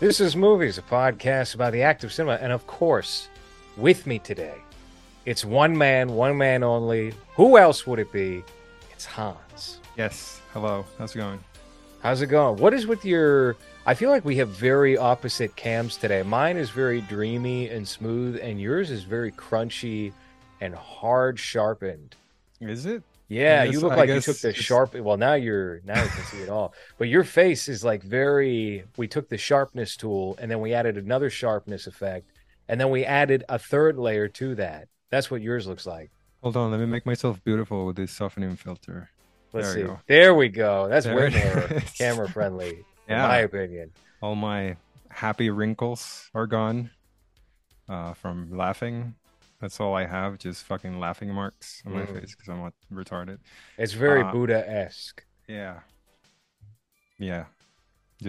This is Movies, a podcast about the act of cinema. And of course, with me today, it's one man, one man only. Who else would it be? It's Hans. Yes. Hello. How's it going? How's it going? What is with your. I feel like we have very opposite cams today. Mine is very dreamy and smooth, and yours is very crunchy and hard sharpened. Is it? Yeah, guess- you look I like you took the sharp. Well, now you're now you can see it all. But your face is like very. We took the sharpness tool and then we added another sharpness effect, and then we added a third layer to that. That's what yours looks like. Hold on. Let me make myself beautiful with this softening filter. Let's There see. go. There we go. That's There way more camera friendly, in my opinion. All my happy wrinkles are gone uh, from laughing. That's all I have. Just fucking laughing marks on my Mm. face because I'm not retarded. It's very Uh, Buddha esque. Yeah. Yeah.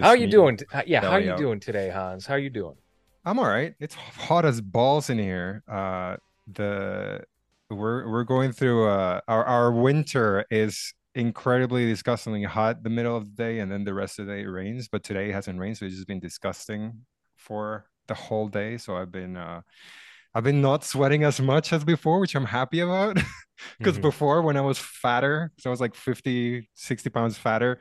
How are you doing? t- uh, Yeah, how are you out. doing today, Hans? How are you doing? I'm all right. It's hot as balls in here. Uh, the we're we're going through uh our our winter is incredibly disgustingly hot the middle of the day and then the rest of the day it rains. But today it hasn't rained, so it's just been disgusting for the whole day. So I've been uh I've been not sweating as much as before, which I'm happy about. Because Mhm. before when I was fatter, so I was like 50, 60 pounds fatter,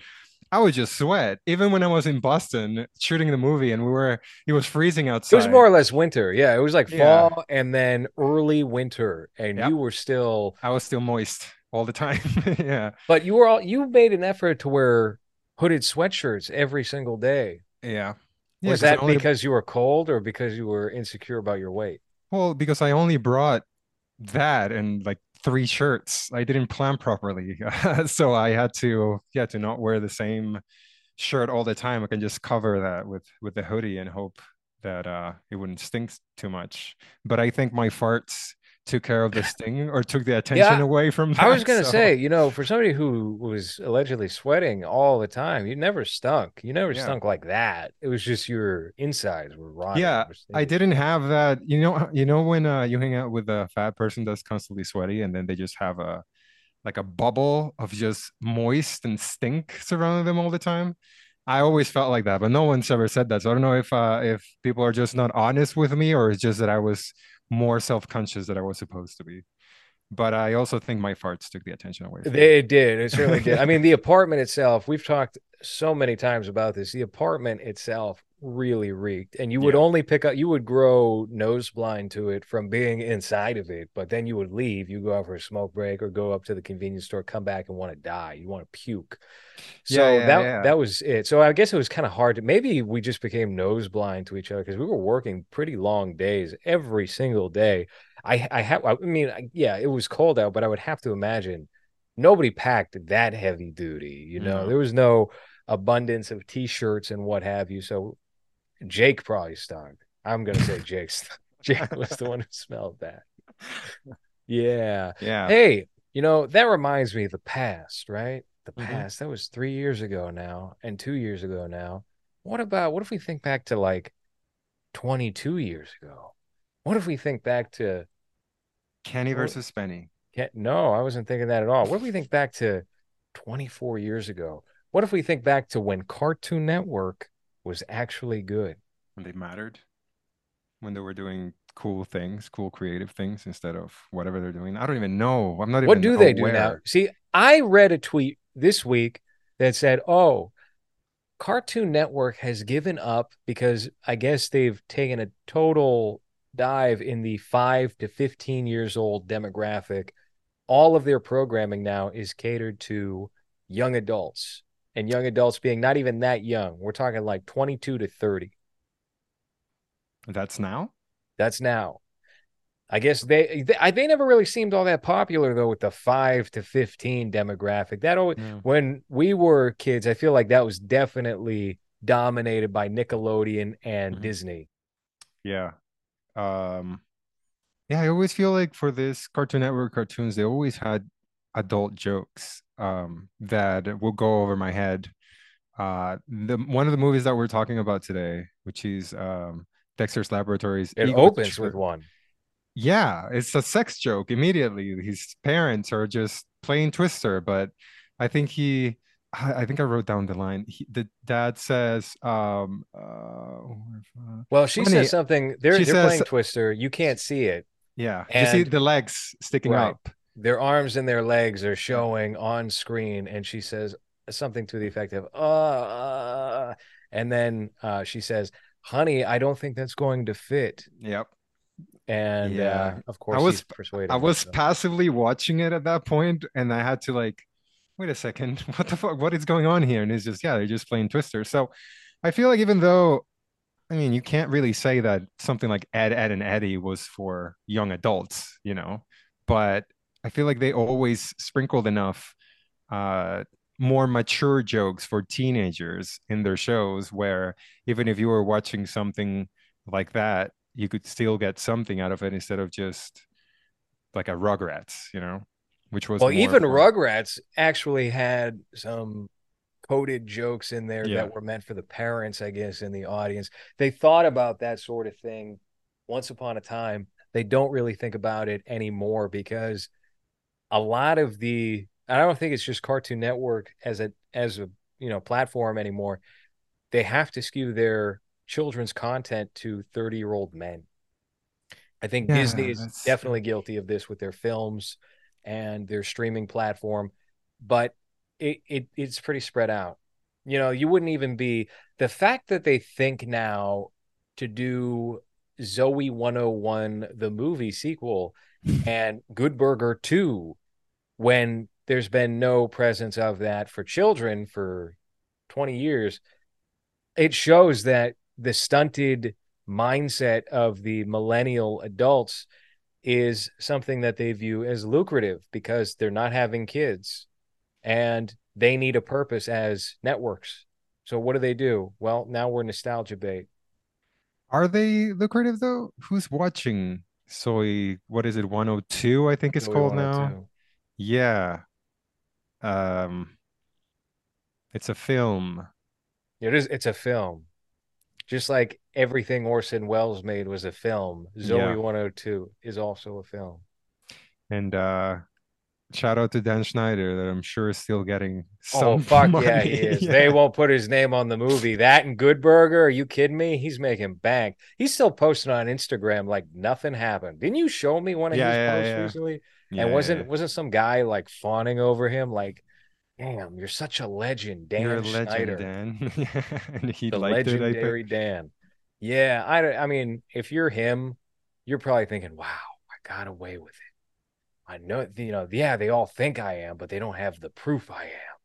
I would just sweat. Even when I was in Boston shooting the movie and we were it was freezing outside. It was more or less winter. Yeah, it was like Yeah. fall and then early winter, and Yep. you were still I was still moist all the time. yeah. But you were all you made an effort to wear hooded sweatshirts every single day. Yeah. Yeah, Was that only- because you were cold or because you were insecure about your weight? Well, because I only brought that and like three shirts. I didn't plan properly. So I had to yeah, to not wear the same shirt all the time. I can just cover that with with the hoodie and hope that uh it wouldn't stink too much. But I think my farts took care of the sting or took the attention away from that. I was gonna so- say, you know, for somebody who was allegedly sweating all the time, you never stunk. You never Yeah. stunk like that. It was just your insides were rotting. Yeah, I didn't have that. You know, you know when uh, you hang out with a fat person that's constantly sweaty, and then they just have a like a bubble of just moist and stink surrounding them all the time. I always felt like that, but no one's ever said that. So I don't know if uh, if people are just not honest with me, or it's just that I was more self-conscious than I was supposed to be. But I also think my farts took the attention away from me. They did. It certainly did. I mean, the apartment itself, we've talked so many times about this. The apartment itself really reeked. And you would Yeah. only pick up, you would grow nose blind to it from being inside of it. But then you would leave, you go out for a smoke break or go up to the convenience store, come back and want to die. You want to puke. So Yeah, yeah, that that was it. So I guess it was kind of hard to maybe we just became nose blind to each other because we were working pretty long days every single day. I I have I mean yeah, it was cold out, but I would have to imagine nobody packed that heavy duty. You know, No. there was no abundance of t-shirts and what have you. So Jake probably stunk. I'm gonna say Jake. Jake was the one who smelled that. Yeah. Yeah. Hey, you know, that reminds me of the past, right? The Mhm. past. That was three years ago now and two years ago now. What about what if we think back to like 22 years ago? What if we think back to Kenny versus Spenny. Can't, no, I wasn't thinking that at all. What if we think back to 24 years ago? What if we think back to when Cartoon Network was actually good? when they mattered, when they were doing cool things, cool creative things instead of whatever they're doing. I don't even know. I'm not What do they do now? See, I read a tweet this week that said, "Oh, Cartoon Network has given up because I guess they've taken a total dive in the 5 to 15 years old demographic. All of their programming now is catered to young adults, and young adults being not even that young. We're talking like 22 to 30. That's now? That's now. I guess they they, they never really seemed all that popular though with the 5 to 15 demographic. That always No. when we were kids, I feel like that was definitely dominated by Nickelodeon and Mhm. Disney. Yeah. Um, yeah, I always feel like for this Cartoon Network cartoons, they always had adult jokes um, that will go over my head. Uh, the one of the movies that we're talking about today, which is um, Dexter's Laboratories, It Ego opens with one. Yeah, it's a sex joke immediately. His parents are just playing Twister, but I think he, I think I wrote down the line. He, the dad says, um, uh, Well, she says something. They're they're says- playing Twister. You can't see it. Yeah. you see the legs sticking Right. up. Their arms and their legs are showing on screen, and she says something to the effect of "uh," and then uh, she says, "Honey, I don't think that's going to fit." Yep. And Yeah. uh, of course, I was- persuaded. I was so. passively watching it at that point, and I had to like, wait a second, what the fuck? What is going on here? And it's just, yeah, they're just playing Twister. So I feel like even though, I mean, you can't really say that something like Ed, Edd, and Eddy was for young adults, you know, but I feel like they always sprinkled enough uh more mature jokes for teenagers in their shows where even if you were watching something like that, you could still get something out of it instead of just like a Rugrats, you know, which was Well, even for- Rugrats actually had some coded jokes in there Yeah. that were meant for the parents, I guess, in the audience. They thought about that sort of thing once upon a time. They don't really think about it anymore because a lot of the I don't think it's just Cartoon Network as a as a you know platform anymore. They have to skew their children's content to 30 year old men. I think Yeah, Disney is that's- definitely guilty of this with their films and their streaming platform, but it, it it's pretty spread out. You know, you wouldn't even be the fact that they think now to do Zoey 101 the movie sequel and Good Burger 2 when there's been no presence of that for children for 20 years it shows that the stunted mindset of the millennial adults is something that they view as lucrative because they're not having kids and they need a purpose as networks. So what do they do? Well, now we're nostalgia bait. Are they lucrative though? Who's watching Soy? What is it? 102, I think it's Zoey called now. Yeah. Um, it's a film. It is it's a film. Just like everything Orson Welles made was a film, Zoey Yeah. 102 is also a film. And uh shout out to Dan Schneider that I'm sure is still getting Oh some fuck yeah, he is. Yeah. They won't put his name on the movie. That and Good Burger. Are you kidding me? He's making bank. He's still posting on Instagram like nothing happened. Didn't you show me one of Yeah, his yeah, posts yeah. recently? And wasn't wasn't some guy like fawning over him? Like, damn, you're such a legend, Dan You're a legend, Schneider, Dan. and he the liked it, legendary. Dan. Yeah, I I mean, if you're him, you're probably thinking, wow, I got away with it. I know, you know, yeah, they all think I am, but they don't have the proof I am.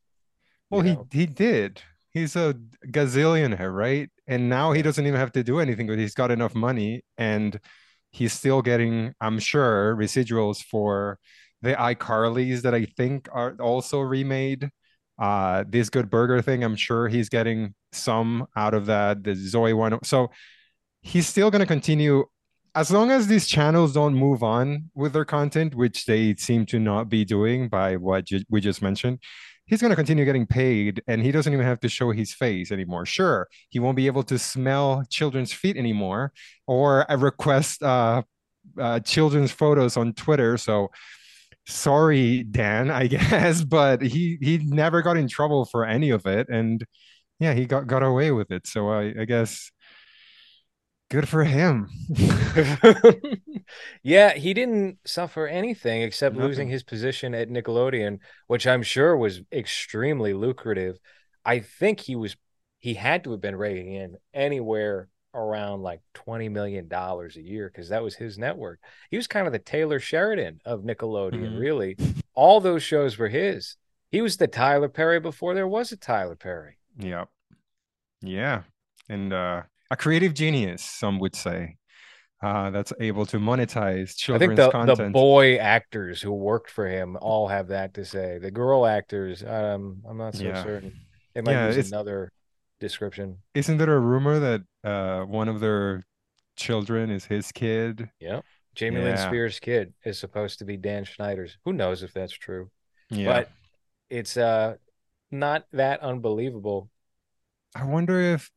Well, he know? he did. He's a gazillionaire, right? And now he doesn't even have to do anything, but he's got enough money and he's still getting, I'm sure, residuals for the iCarlys that I think are also remade. Uh, this Good Burger thing, I'm sure he's getting some out of that. The Zoey one. So he's still going to continue as long as these channels don't move on with their content, which they seem to not be doing by what ju- we just mentioned, he's going to continue getting paid and he doesn't even have to show his face anymore. Sure, he won't be able to smell children's feet anymore or uh, request uh, uh, children's photos on Twitter. So sorry, Dan, I guess, but he he never got in trouble for any of it. And yeah, he got, got away with it. So I, I guess good for him. yeah, he didn't suffer anything except losing his position at Nickelodeon, which I'm sure was extremely lucrative. I think he was he had to have been raking in anywhere around like 20 million dollars a year because that was his network. He was kind of the Taylor Sheridan of Nickelodeon, Mhm. really. All those shows were his. He was the Tyler Perry before there was a Tyler Perry. Yep. Yeah. And uh, a creative genius, some would say, uh, that's able to monetize children's I think the, the boy actors who worked for him all have that to say. The girl actors, um, I'm not so Yeah. certain. They might Yeah, use another description. Isn't there a rumor that uh, one of their children is his kid? Yeah. Jamie Lynn Spears' kid is supposed to be Dan Schneider's. Who knows if that's true? Yeah. But it's uh not that unbelievable. I wonder if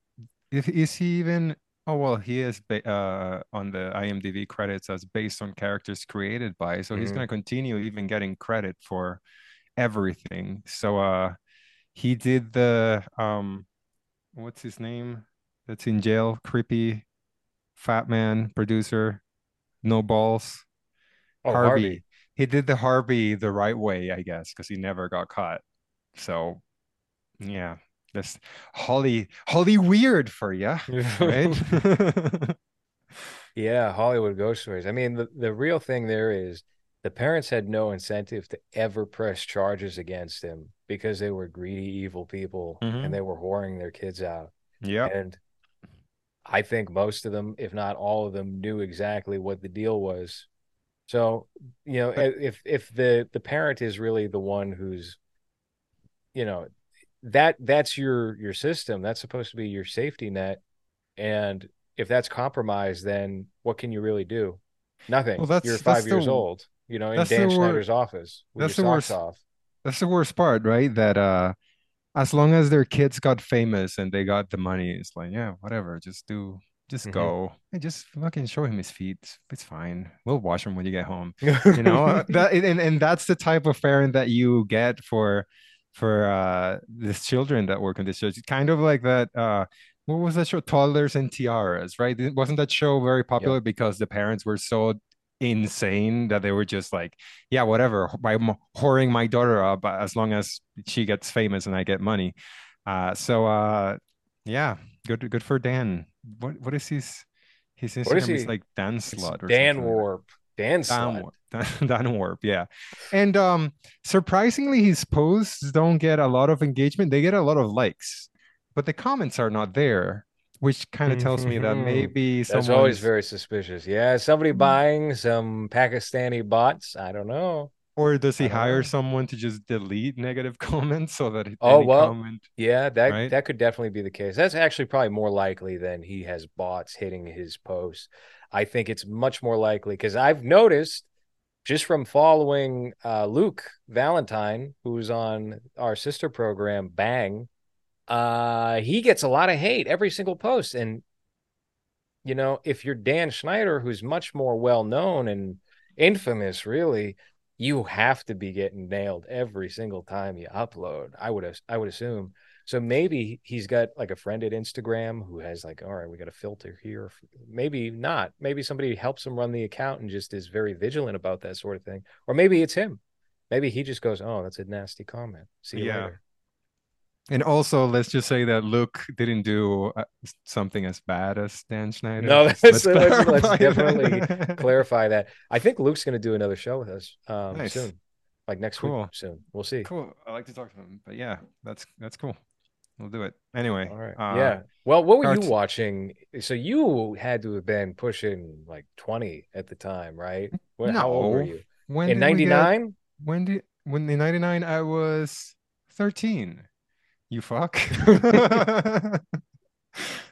if is he even oh well he is ba- uh on the IMDb credits as based on characters created by so he's Mhm. going to continue even getting credit for everything so uh he did the um what's his name that's in jail creepy fat man producer, no balls. Oh, Harvey. Harvey. He did the Harvey the right way, I guess, because he never got caught. So yeah, that's Holly Holly weird for you, right? Yeah, Hollywood ghost stories. I mean, the, the real thing there is the parents had no incentive to ever press charges against him because they were greedy, evil people Mhm. and they were whoring their kids out. Yeah. And I think most of them, if not all of them, knew exactly what the deal was. So, you know, But- if if the the parent is really the one who's, you know, that that's your your system. That's supposed to be your safety net. And if that's compromised, then what can you really do? Nothing. Well, that's- You're that's five the- years old, you know, in Dan the Schneider's office with that's the worst- off. That's the worst part, right? That uh as long as their kids got famous and they got the money, it's like, yeah, whatever, just do just Mhm. go. And just fucking show him his feet. It's, it's fine. We'll wash him when you get home. you know uh, that and, and that's the type of parent that you get for for uh these children that work in this church It's kind of like that uh what was that show toddlers and tiaras right wasn't that show very popular because the parents were so insane that they were just like yeah whatever by m- whoring my daughter up uh, as long as she gets famous and i get money uh so uh yeah good good for dan what what is his his What is instagram he? like dan It's slut or Dan something. Warp. Dan Dan Slut. Warp. Dan, Dan Warp, yeah. And um surprisingly his posts don't get a lot of engagement. They get a lot of likes, but the comments are not there, which kind of tells me that Mhm. maybe That's always is- very suspicious. Yeah, somebody Mm. buying some Pakistani bots. I don't know. or does he hire know. someone to just delete negative comments so that Oh, any well, comment Yeah, that Right? that could definitely be the case. That's actually probably more likely than he has bots hitting his posts. I think it's much more likely because I've noticed just from following uh, Luke Valentine, who's on our sister program, Bang, uh, he gets a lot of hate every single post. And you know, if you're Dan Schneider, who's much more well known and infamous, really, you have to be getting nailed every single time you upload. I would I would assume. So maybe he's got like a friend at Instagram who has like, all right, we got a filter here. Maybe not. Maybe somebody helps him run the account and just is very vigilant about that sort of thing. Or maybe it's him. Maybe he just goes, oh, that's a nasty comment. See you Yeah. later. and also let's just say that Luke didn't do uh, something as bad as Dan Schneider. No, Let's- let's- let's definitely. Clarify that. I think Luke's going to do another show with us um, Nice. soon, like next Cool. week soon. We'll see. Cool. I like to talk to him, but yeah, that's that's cool. We'll do it anyway. All right. uh, yeah. Well, what were cart- you watching? So you had to have been pushing like 20 at the time, right? What, How old were you? When In did we get- 99? When did when in '99 I was 13. You fuck.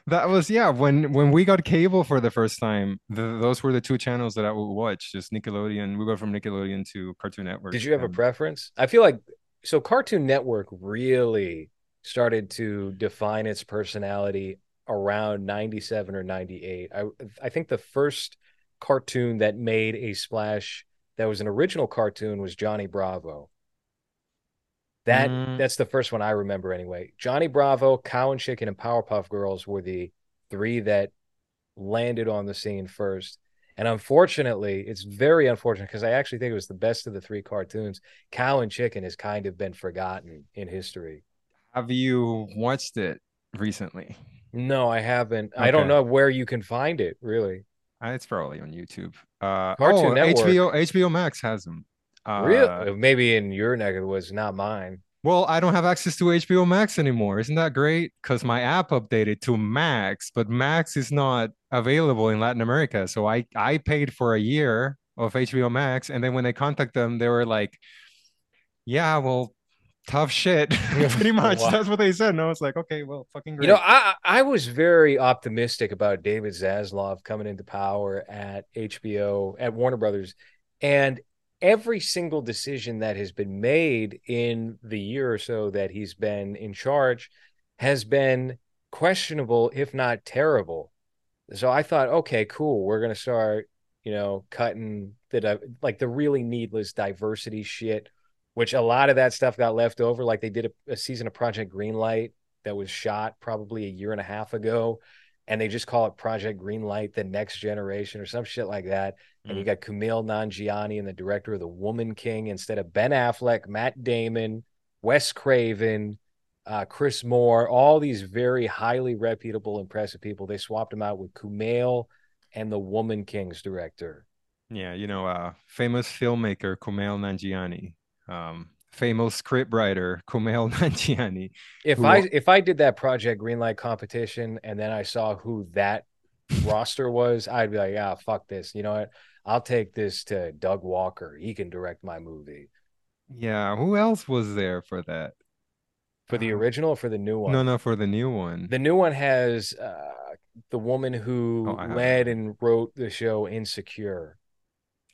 That was yeah. When when we got cable for the first time, the, those were the two channels that I would watch. Just Nickelodeon. We go from Nickelodeon to Cartoon Network. Did you have a preference? I feel like so Cartoon Network really started to define its personality around 97 or 98. I I think the first cartoon that made a splash that was an original cartoon was Johnny Bravo. That Mm. that's the first one I remember anyway. Johnny Bravo, Cow and Chicken, and Powerpuff Girls were the three that landed on the scene first. And unfortunately, it's very unfortunate because I actually think it was the best of the three cartoons. Cow and Chicken has kind of been forgotten in history. Have you watched it recently? No, I haven't. I don't know where you can find it, really. Uh, It's probably on YouTube. Uh, Cartoon oh, Network. HBO HBO Max has them. Uh, really? Maybe in your neck of the woods, not mine. Well, I don't have access to HBO Max anymore. Isn't that great? Because my app updated to Max, but Max is not available in Latin America. So I I paid for a year of HBO Max, and then when they contact them, they were like, "Yeah, well, tough shit." Pretty much. Wow. That's what they said. And I was like, "Okay, well, fucking great." You know, I I was very optimistic about David Zaslav coming into power at HBO at Warner Brothers, and every single decision that has been made in the year or so that he's been in charge has been questionable, if not terrible. So I thought, okay, cool, we're gonna start, you know, cutting the like the really needless diversity shit, which a lot of that stuff got left over. Like they did a, a season of Project Greenlight that was shot probably a year and a half ago and they just call it Project Greenlight, the next generation, or some shit like that. Mm. And you got Kumail Nanjiani and the director of The Woman King instead of Ben Affleck, Matt Damon, Wes Craven, uh, Chris Moore, all these very highly reputable, impressive people. They swapped them out with Kumail and The Woman King's director. Yeah, you know, uh, famous filmmaker Kumail Nanjiani. Um, famous scriptwriter Kumail Nanjiani. If who... I if I did that Project Greenlight competition and then I saw who that roster was, I'd be like, yeah, fuck this. You know what? I'll take this to Doug Walker. He can direct my movie. Yeah, who else was there for that? For the uh, original or for the new one? No, no, for the new one. The new one has uh, the woman who oh, led and wrote the show Insecure.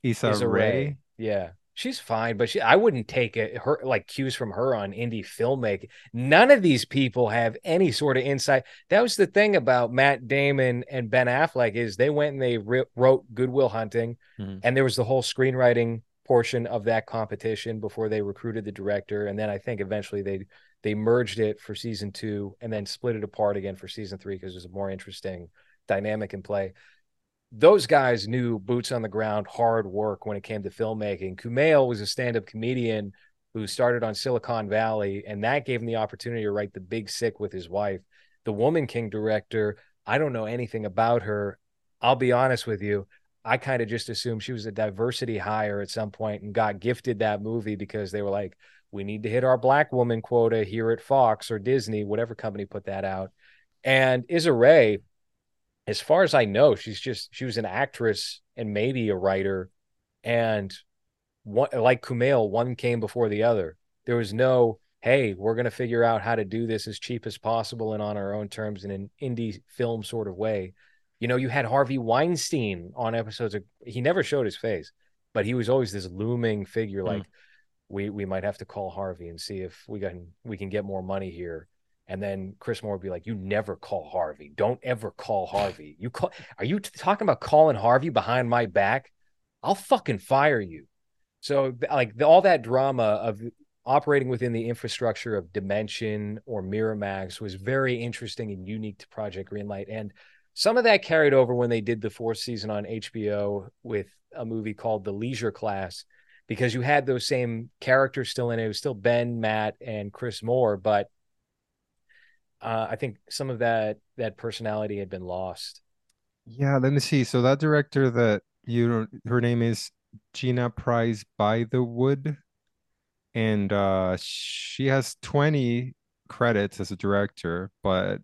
Issa, Issa Rae. Rae. Yeah. She's fine, but she I wouldn't take it her like cues from her on indie filmmaking. None of these people have any sort of insight. That was the thing about Matt Damon and Ben Affleck is they went and they re- wrote Good Will Hunting, mm-hmm. and there was the whole screenwriting portion of that competition before they recruited the director, and then I think eventually they they merged it for season two and then split it apart again for season three because there's a more interesting dynamic in play those guys knew boots on the ground, hard work when it came to filmmaking. Kumail was a stand-up comedian who started on Silicon Valley, and that gave him the opportunity to write The Big Sick with his wife. The Woman King director, I don't know anything about her. I'll be honest with you. I kind of just assumed she was a diversity hire at some point and got gifted that movie because they were like, we need to hit our black woman quota here at Fox or Disney, whatever company put that out. And Issa Rae, as far as I know, she's just she was an actress and maybe a writer, and one like Kumail, one came before the other. There was no, hey, we're gonna figure out how to do this as cheap as possible and on our own terms in an indie film sort of way. You know, you had Harvey Weinstein on episodes of he never showed his face, but he was always this looming figure. Mm. Like we we might have to call Harvey and see if we can we can get more money here. And then Chris Moore would be like, "You never call Harvey. Don't ever call Harvey. You call? Are you talking about calling Harvey behind my back? I'll fucking fire you." So like the, all that drama of operating within the infrastructure of Dimension or Miramax was very interesting and unique to Project Greenlight, and some of that carried over when they did the fourth season on HBO with a movie called The Leisure Class, because you had those same characters still in it. It was still Ben, Matt, and Chris Moore, but uh, I think some of that that personality had been lost. Yeah, let me see. So that director that you her name is Gina Prize by the Wood, and uh, she has twenty credits as a director, but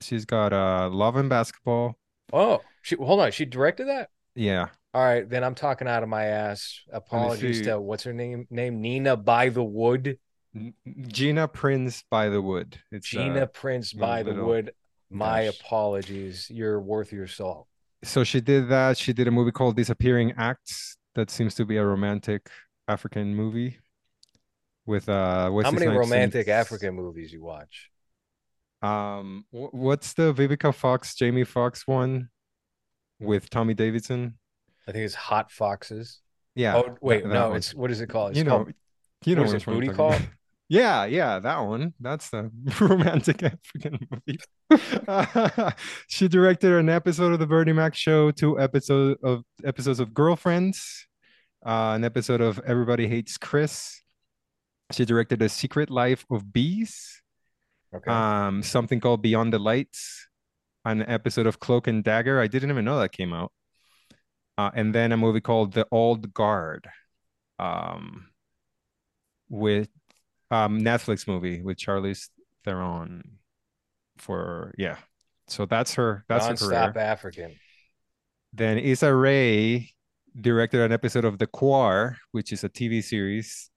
she's got uh, Love and Basketball. Oh, she hold on. She directed that. Yeah. All right, then I'm talking out of my ass. Apologies to what's her name? Name Nina by the Wood. Gina Prince Bythewood. It's Gina uh, Prince Bythewood. My gosh. apologies. You're worth your salt. So she did that. She did a movie called Disappearing Acts. That seems to be a romantic African movie. With uh, what's how many romantic African movies you watch? Um, what's the Vivica Fox, Jamie Foxx one with Tommy Davidson? I think it's Hot Foxes. Yeah. Oh wait, no, one. it's what is it called? It's you know, called, you know what, what is it, booty call. Yeah, yeah, that one. That's the romantic African movie. she directed an episode of the Bernie Mac Show, two episodes of episodes of Girlfriends, uh, an episode of Everybody Hates Chris. She directed A Secret Life of Bees, okay. um, something called Beyond the Lights, an episode of Cloak and Dagger. I didn't even know that came out. Uh, and then a movie called The Old Guard, um, with um Netflix movie with Charlize Theron for yeah. So that's her that's Non-stop her career. African. Then Issa Rae directed an episode of The Quar, which is a TV series.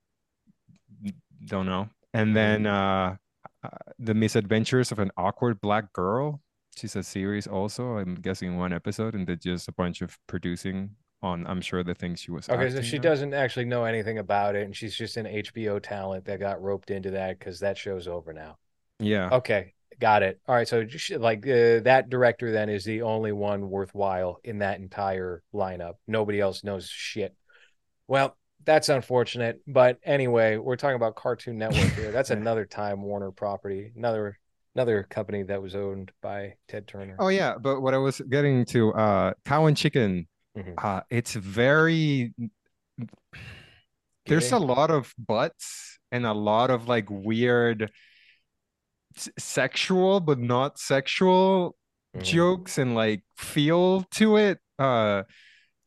Don't know. And then mm-hmm. uh, uh, The Misadventures of an Awkward Black Girl. She's a series also. I'm guessing one episode, and they're just a bunch of producing on I'm sure the things she was. Okay, so she doesn't actually know anything about it, and she's just an HBO talent that got roped into that because that show's over now. Yeah. Okay, got it. All right, so just, like uh, that director then is the only one worthwhile in that entire lineup. Nobody else knows shit. Well, that's unfortunate, but anyway, we're talking about Cartoon Network here. That's another Time Warner property, another Another company that was owned by Ted Turner. Oh yeah, but what I was getting to, uh, Cow and Chicken, Mhm. uh, it's very. There's a lot of butts and a lot of like weird sexual but not sexual Mhm. jokes and like feel to it uh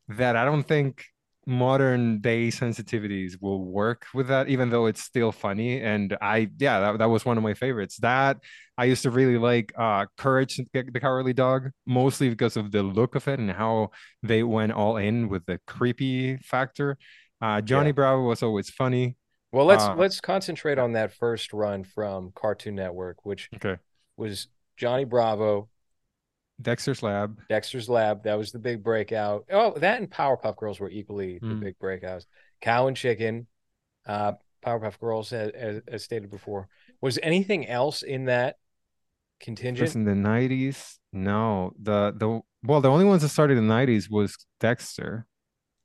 that I don't think modern day sensitivities will work with that even though it's still funny. And I yeah that, that was one of my favorites. That I used to really like uh Courage the Cowardly Dog mostly because of the look of it and how they went all in with the creepy factor. Uh Johnny Yeah. Bravo was always funny. Well, let's Uh, let's concentrate on that first run from Cartoon Network, which okay. was Johnny Bravo, Dexter's Lab Dexter's Lab. That was the big breakout. Oh, that and Powerpuff Girls were equally the Mm. big breakouts. Cow and Chicken, uh, Powerpuff Girls, as, as, stated before. Was anything else in that Just contingent? in the 90s? No. The the well, the only ones that started in the 90s was Dexter.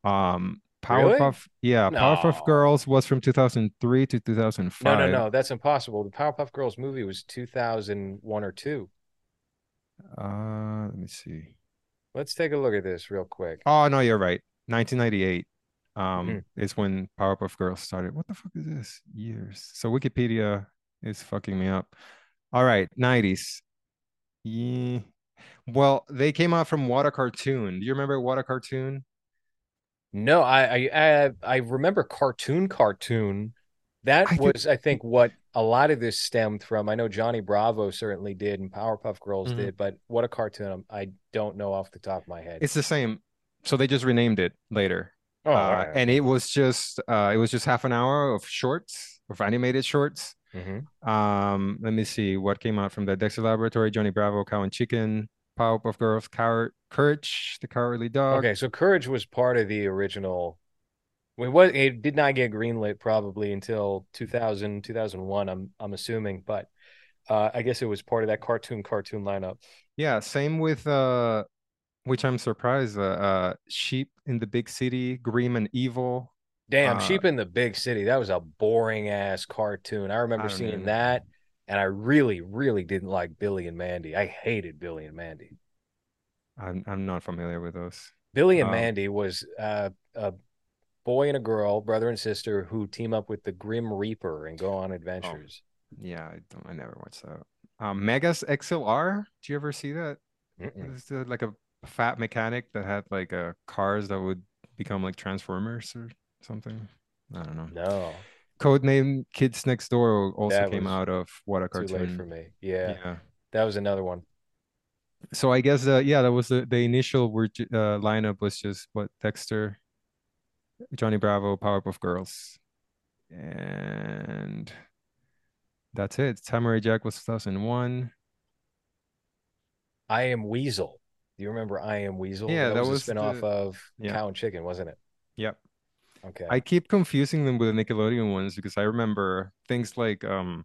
Um Really? Powerpuff, yeah, Powerpuff Girls was from 2003 to 2005. No, no, no. That's impossible. The Powerpuff Girls movie was 2001 or two. Uh, let me see. Let's take a look at this real quick. Oh, no, you're right. 1998 um Mhm. is when Powerpuff Girls started. What the fuck is this? Years. So Wikipedia is fucking me up. All right, 90s. Yeah. Well, they came out from What a Cartoon. Do you remember What a Cartoon? No, I, I I I remember cartoon cartoon. That I do- was, I think, what a lot of this stemmed from. I know Johnny Bravo certainly did, and Powerpuff Girls Mhm. did, but what a cartoon! I'm- don't know off the top of my head. It's the same. So they just renamed it later. oh, Uh, right. and it was just uh it was just half an hour of shorts, of animated shorts. Mhm. Um, let me see what came out from the Dexter Laboratory, Johnny Bravo, Cow and Chicken, Powerpuff Girls, Coward, Courage, the Cowardly Dog. Okay, so Courage was part of the original. It was it did not get greenlit probably until 2000, 2001, I'm I'm assuming, but uh, I guess it was part of that cartoon cartoon lineup. Yeah, same with uh which I'm surprised, uh, uh Sheep in the Big City, Grim and Evil. Damn, Uh, Sheep in the Big City. That was a boring ass cartoon. I remember I seeing that, and I really, really didn't like Billy and Mandy. I hated Billy and Mandy. I'm I'm not familiar with those. Billy and Um, Mandy was uh, a boy and a girl, brother and sister, who team up with the Grim Reaper and go on adventures. Yeah, I don't I never watched that. Um Megas XLR, do you ever see that? It's uh, like a fat mechanic that had like uh, cars that would become like Transformers or something. I don't know. No, Codename Kids Next Door also came out of What a too late Cartoon. for me. Yeah, Yeah. that was another one. So I guess uh, yeah, that was the the initial word uh, lineup was just what Dexter, Johnny Bravo, Powerpuff Girls, and that's it. Samurai Jack was 2001. I Am Weasel. Do you remember I Am Weasel? Yeah, that was, was a spinoff the- of yeah. Cow and Chicken, wasn't it? Yep. Okay. I keep confusing them with the Nickelodeon ones because I remember things like um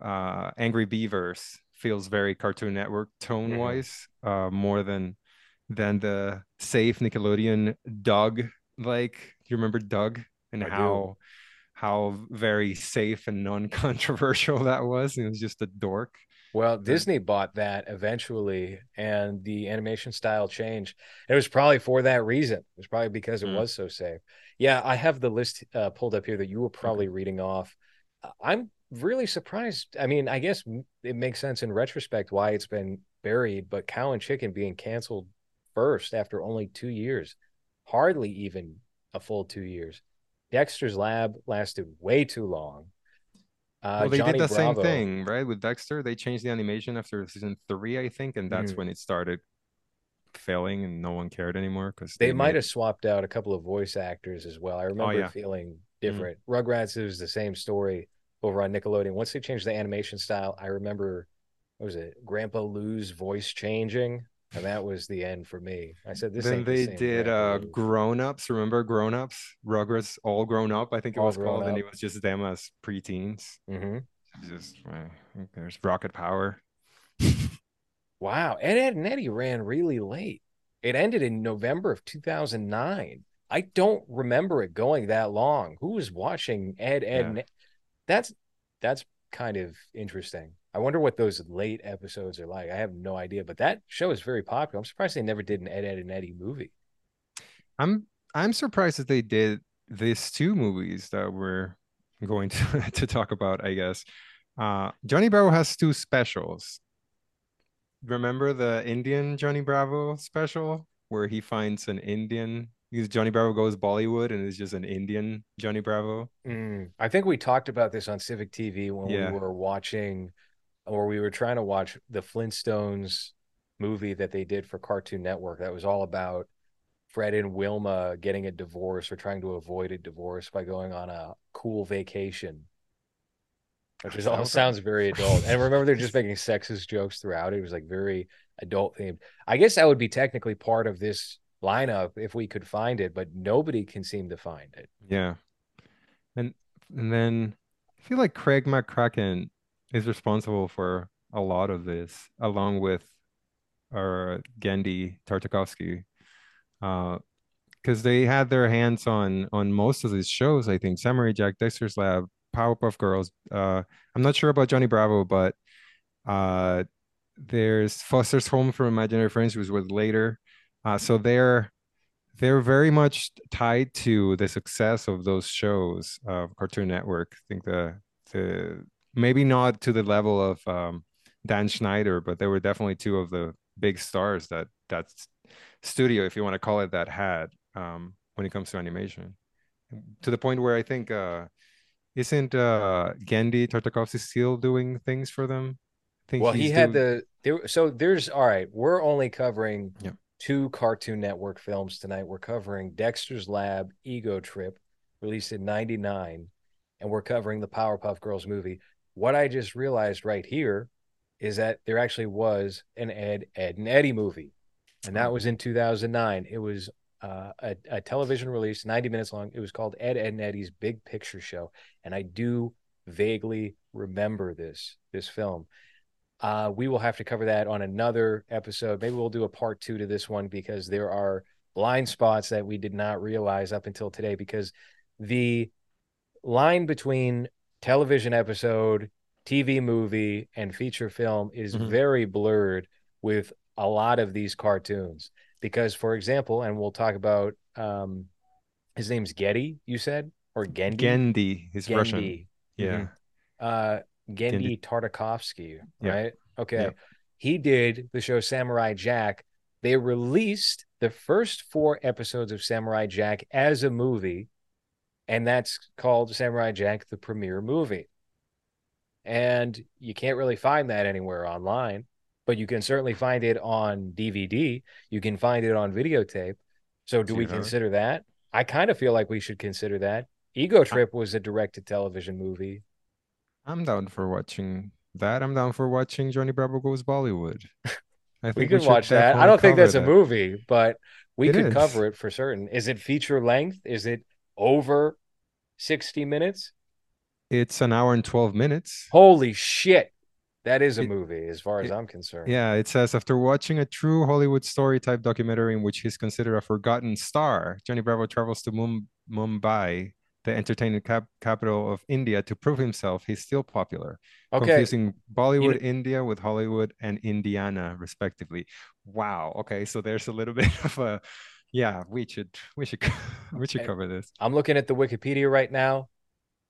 uh Angry Beavers feels very Cartoon Network tone wise uh more than than the safe Nickelodeon Doug like you remember Doug and I do. how how very safe and non-controversial that was it was just a dork Well, Disney bought that eventually, and the animation style changed. It was probably for that reason. It was probably because it Mm. was so safe. Yeah, I have the list uh, pulled up here that you were probably reading off. I'm really surprised. I mean, I guess it makes sense in retrospect why it's been buried, but Cow and Chicken being canceled first after only two years, hardly even a full two years. Dexter's Lab lasted way too long. Uh, well they Johnny did the same thing right with Dexter they changed the animation after season three I think and that's Mhm. when it started failing and no one cared anymore because They might have swapped out a couple of voice actors as well. I remember Oh, yeah. feeling different. Rugrats it was the same story over on Nickelodeon. Once they changed the animation style, I remember what was it, Grandpa Lou's voice changing, and that was the end for me. I said this. then the they same did uh grown ups remember grown ups rugrats all grown up i think it All was called and it was just them as preteens Mhm. just uh, there's rocket power Wow, Ed, Edd and Eddy ran really late. It ended in November of 2009. I don't remember it going that long. Who was watching Ed, Ed, Yeah. Ed? That's that's kind of interesting. I wonder what those late episodes are like. I have no idea, but that show is very popular. I'm surprised they never did an Ed, Edd, and Eddy movie. I'm I'm surprised that they did these two movies that we're going to, to talk about, I guess. Uh, Johnny Bravo has two specials. Remember the Indian Johnny Bravo special where he finds an Indian because Johnny Bravo goes Bollywood and is just an Indian Johnny Bravo. Mm, I think we talked about this on Civic TV when yeah. we were watching or we were trying to watch the Flintstones movie that they did for Cartoon Network that was all about Fred and Wilma getting a divorce or trying to avoid a divorce by going on a cool vacation. Which is all sounds very adult. And remember they're just making sexist jokes throughout. It was like very adult themed. I guess that would be technically part of this lineup if we could find it, but nobody can seem to find it. Yeah. And and then I feel like Craig McCracken is responsible for a lot of this, along with our Genndy Tartakovsky. Uh because they had their hands on on most of these shows, I think. Samurai Jack, Dexter's Lab, Powerpuff Girls. Uh I'm not sure about Johnny Bravo, but uh there's Foster's Home for Imaginary Friends, which was later. Uh, so they're they're very much tied to the success of those shows of Cartoon Network. I think the the maybe not to the level of um, Dan Schneider, but they were definitely two of the big stars that that studio, if you want to call it that, had um, when it comes to animation. To the point where I think uh, isn't uh, Genndy Tartakovsky still doing things for them? I think well, he had doing... the there, so there's all right. We're only covering yeah two Cartoon Network films tonight. We're covering Dexter's Lab, Ego Trip, released in 99, and we're covering the Powerpuff Girls movie. What I just realized right here is that there actually was an Ed, Edd, and Eddy movie, and that was in 2009. It was uh, a, a television release, 90 minutes long. It was called Ed, Edd, and Eddy's Big Picture Show, and I do vaguely remember this this film. Uh, we will have to cover that on another episode. Maybe we'll do a part two to this one because there are blind spots that we did not realize up until today because the line between television episode, TV movie, and feature film is mm-hmm. very blurred with a lot of these cartoons. Because, for example, and we'll talk about um, his name's Getty, you said, or Gendy? Gendy. He's Genndy. Russian. Yeah. Mm-hmm. Uh, Genndy Tartakovsky, right? Yeah. Okay. Yeah. He did the show Samurai Jack. They released the first four episodes of Samurai Jack as a movie, and that's called Samurai Jack, the premiere movie. And you can't really find that anywhere online, but you can certainly find it on DVD. You can find it on videotape. So, do we consider that? I kind of feel like we should consider that. Ego Trip was a direct to television movie. I'm down for watching that. I'm down for watching Johnny Bravo Goes Bollywood. I think we could we watch that. I don't think that's that. a movie, but we it could is. cover it for certain. Is it feature length? Is it over 60 minutes? It's an hour and 12 minutes. Holy shit. That is a movie, as far as it, I'm concerned. Yeah, it says after watching a true Hollywood story type documentary in which he's considered a forgotten star, Johnny Bravo travels to Mumbai the entertainment cap- capital of India to prove himself, he's still popular. Okay. Confusing Bollywood, you know, India with Hollywood and Indiana, respectively. Wow. Okay, so there's a little bit of a yeah, we should we should we should cover this. I'm looking at the Wikipedia right now.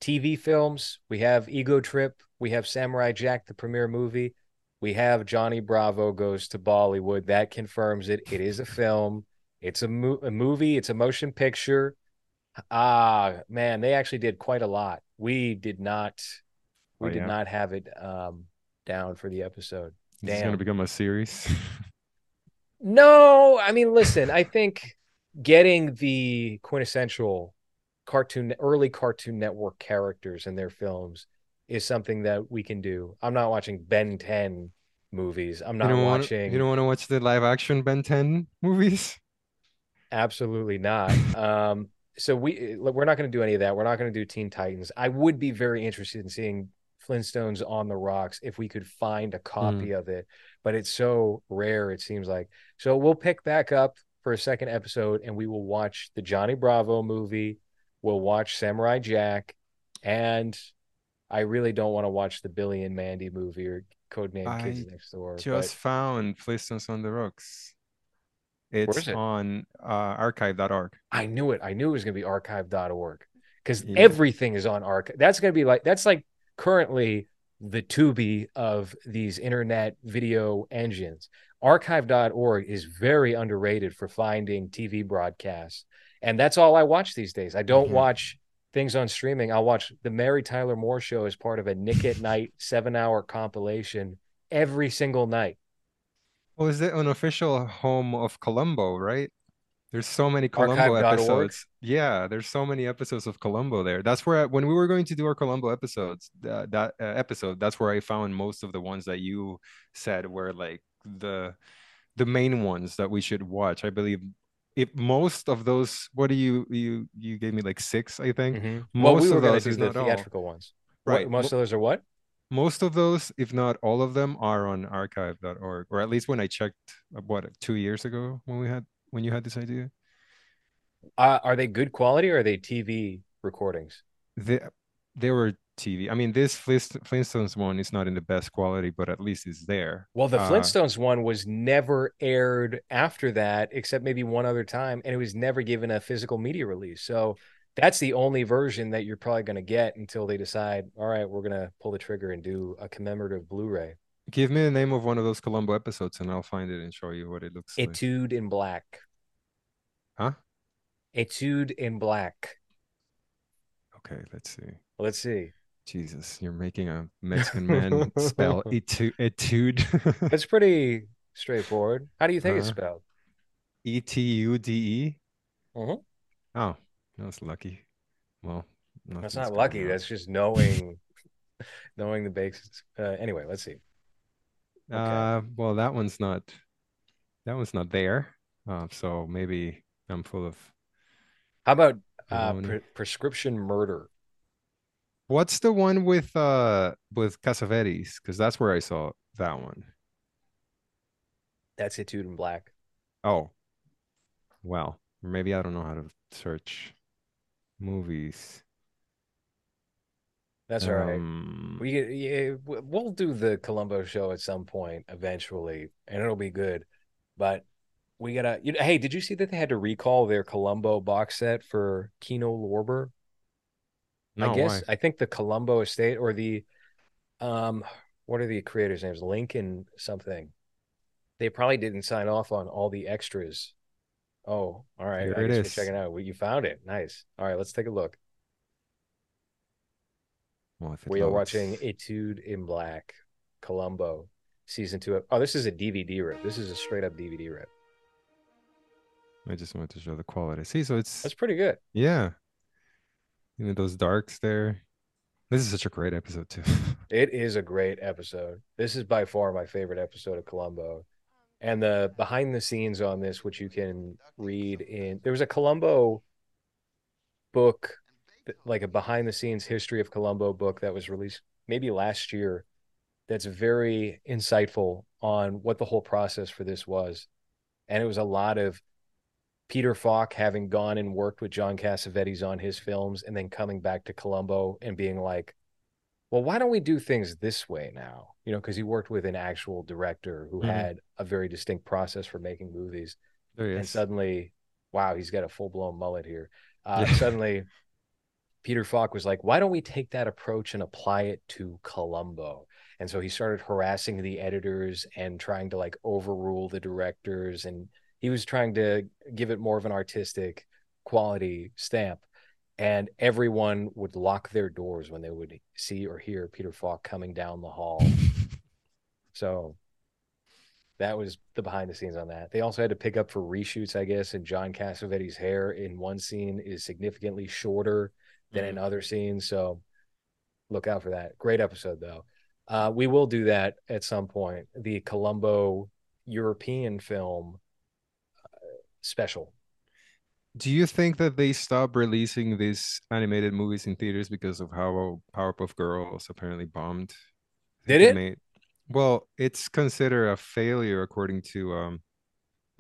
TV films, we have Ego Trip, we have Samurai Jack, the premiere movie. We have Johnny Bravo goes to Bollywood. That confirms it. It is a film. It's a, mo- a movie. It's a motion picture. Ah, man, they actually did quite a lot. We did not. We oh, did not have it um, down for the episode. Damn. It's going to become a series. no, I mean, listen. I think getting the quintessential cartoon, early Cartoon Network characters in their films is something that we can do. I'm not watching Ben 10 movies. I'm not you watching. Want, you don't want to watch the live action Ben 10 movies? Absolutely not. um, so we we're not going to do any of that. We're not going to do Teen Titans. I would be very interested in seeing Flintstones on the rocks if we could find a copy mm. of it, but it's so rare it seems like. So we'll pick back up for a second episode and we will watch the Johnny Bravo movie. We'll watch Samurai Jack and I really don't want to watch the Billy and Mandy movie or Codename Kids I Next Door. just But found Flintstones on the Rocks. It's it? on uh, archive.org. I knew it. I knew it was going to be archive.org because Yeah. everything is on archive. That's going to be like, that's like currently the Tubi of these internet video engines. Archive.org is very underrated for finding TV broadcasts. And that's all I watch these days. I don't Mhm. watch things on streaming. I'll watch the Mary Tyler Moore show as part of a Nick at Night seven hour compilation every single night. Well, is it an official home of Columbo, right? There's so many Columbo Archive.org? episodes. Yeah, there's so many episodes of Columbo there. That's where I, when we were going to do our Columbo episodes, uh, that uh, episode, that's where I found most of the ones that you said were like the the main ones that we should watch. I believe if most of those, what do you you you gave me like six, I think. Mhm. Well, we Most of those is the not all. theatrical ones. What- Right. most Mo- of those are what? most of those, if not all of them, are on archive.org, or at least when I checked, uh, what, two years ago when we had when you had this idea. Uh, are they good quality or are they TV recordings? They they were TV. I mean, this Flint- Flintstones one is not in the best quality, but at least it's there. Well, the Uh, Flintstones one was never aired after that, except maybe one other time, and it was never given a physical media release. So that's the only version that you're probably going to get until they decide, all right, we're going to pull the trigger and do a commemorative Blu-ray. Give me the name of one of those Columbo episodes, and I'll find it and show you what it looks like. Etude in Black. Huh? Etude in Black. Okay, let's see. Let's see. Jesus, you're making a Mexican man spell etude. etude. It's pretty straightforward. How do you think it's Uh-huh. spelled? E T U D E. Mhm. Oh, that's lucky. Well, That's not lucky. That's just knowing knowing the basics. Uh, anyway, let's see. Okay. Uh, well, that one's not that one's not there. Uh, so maybe I'm full of How about uh, pre- prescription murder? What's the one with uh with Cassavetes? Because that's where I saw that one. That's Etude in Black. Oh, well, maybe I don't know how to search movies. That's all right. Um, We yeah, we'll do the Columbo show at some point eventually, and it'll be good. But we gotta. You know, hey, did you see that they had to recall their Columbo box set for Kino Lorber? no, I guess why? I think the Columbo estate or the um what are the creators' names? Lincoln something. They probably didn't sign off on all the extras. Oh, all right. Here I it is. checking out. Well, you found it. Nice. All right, let's take a look. Well, We are watching Etude in Black, Columbo, season two. Oh, this is a DVD rip. This is a straight up DVD rip. I just wanted to show the quality. See, so it's That's pretty good. yeah. You know those darks there. This is such a great episode too. It is a great episode. This is by far my favorite episode of Columbo. And the behind the scenes on this, which you can read in, there was a Columbo book, like a behind the scenes history of Columbo book that was released maybe last year. That's very insightful on what the whole process for this was. And it was a lot of Peter Falk having gone and worked with John Cassavetes on his films and then coming back to Columbo and being like, well, why don't we do things this way now? You know, because he worked with an actual director who Mhm. had a very distinct process for making movies. And suddenly, wow, he's got a full blown mullet here. Uh, Yeah. Suddenly, Peter Falk was like, why don't we take that approach and apply it to Columbo? And so he started harassing the editors and trying to like overrule the directors. And he was trying to give it more of an artistic quality stamp. And everyone would lock their doors when they would see or hear Peter Falk coming down the hall. So that was the behind the scenes on that. They also had to pick up for reshoots, I guess, and John Cassavetes' hair in one scene is significantly shorter than in other scenes. So look out for that. Great episode though. Uh, we will do that at some point. The Columbo European film uh, special. Do you think that they stopped releasing these animated movies in theaters because of how Powerpuff Girls apparently bombed? Did it? made well, it's considered a failure according to um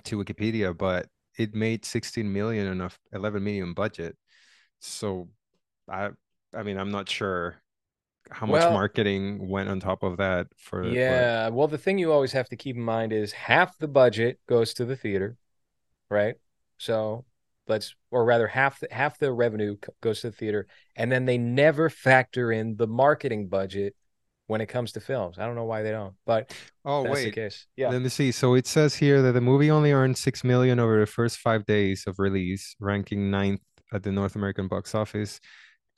to Wikipedia, but it made 16 million on a 11 million budget. So I I mean, I'm not sure how much Well, marketing went on top of that for for yeah. Well, the thing you always have to keep in mind is half the budget goes to the theater, right? So let's, or rather, half the half the revenue goes to the theater, and then they never factor in the marketing budget when it comes to films. I don't know why they don't, but Oh, that's the wait. case. Yeah. Let me see. So it says here that the movie only earned six million over the first five days of release, ranking ninth at the North American box office,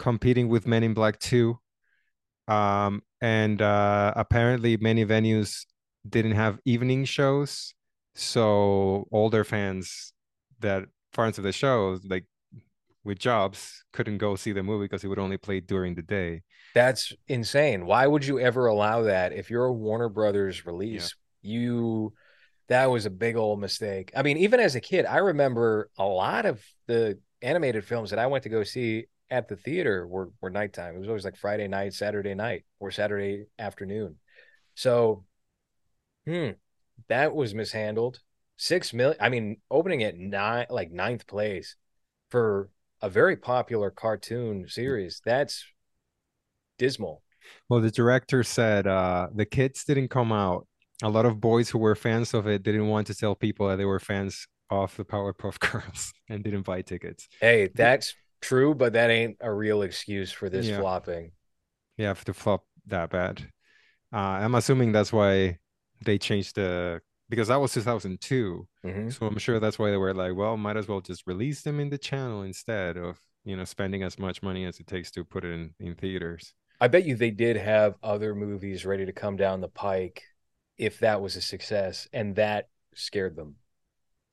competing with Men in Black 2. Um, and uh, apparently many venues didn't have evening shows, so older fans that fans of the show, like with jobs, couldn't go see the movie because it would only play during the day. That's insane. Why would you ever allow that? If you're a Warner Brothers Yeah. release, you that was a big old mistake. I mean, even as a kid, I remember a lot of the animated films that I went to go see at the theater were were nighttime. It was always like Friday night, Saturday night, or Saturday afternoon. So, hmm, that was mishandled. Six million. I mean, opening at nine, like ninth place for a very popular cartoon series. That's dismal. Well, the director said uh, the kids didn't come out. A lot of boys who were fans of it didn't want to tell people that they were fans of the Powerpuff Girls and didn't buy tickets. Hey, that's true, but that ain't a real excuse for this yeah, flopping. you have to flop that bad. Uh, I'm assuming that's why they changed the because that was 2002. hmm So I'm sure that's why they were like, well, might as well just release them in the channel instead of, you know, spending as much money as it takes to put it in, in theaters. I bet you they did have other movies ready to come down the pike if that was a success, and that scared them.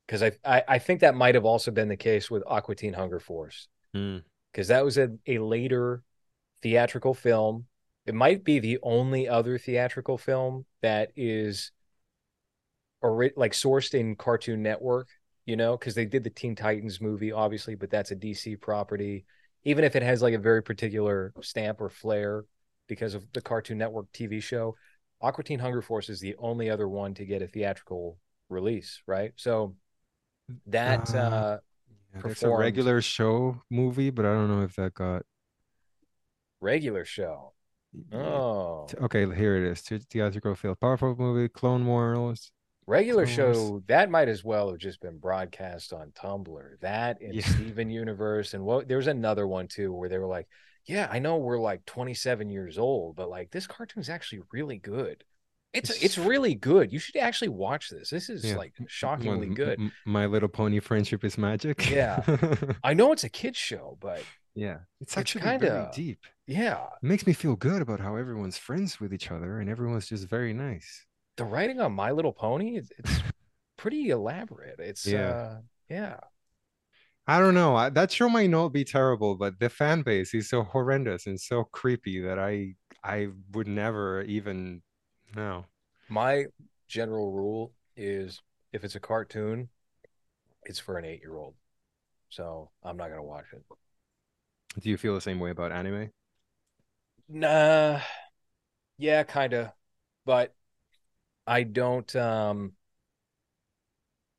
Because I, I I think that might have also been the case with Aqua Teen Hunger Force, Hmm. because that was a, a later theatrical film. It might be the only other theatrical film that is or like sourced in Cartoon Network, you know, because they did the Teen Titans movie, obviously, but that's a DC property. Even if it has like a very particular stamp or flair because of the Cartoon Network TV show, Aqua Teen Hunger Force is the only other one to get a theatrical release, right? So that Uh, uh yeah, there's a regular show movie, but I don't know if that got regular show. Oh, Okay, here it is. The- Theatrical film. Powerful movie, Clone Wars. regular Clone Wars. show that might as well have just been broadcast on Tumblr. That and Yeah. Steven Universe and what there was another one too where they were like, "Yeah, I know we're like 27 years old, but like this cartoon's actually really good. It's It's really good. You should actually watch this. This is yeah. like shockingly good. My Little Pony Friendship is Magic. Yeah. I know it's a kids show, but Yeah. It's it's actually kind very of deep. yeah. It makes me feel good about how everyone's friends with each other and everyone's just very nice. The writing on My Little Pony, it's, it's pretty elaborate. It's Yeah. uh yeah. I don't know. That show might not be terrible, but the fan base is so horrendous and so creepy that I I would never even no. My general rule is if it's a cartoon, it's for an eight year old. So I'm not gonna watch it. Do you feel the same way about anime? Nah, yeah, kinda. But I don't um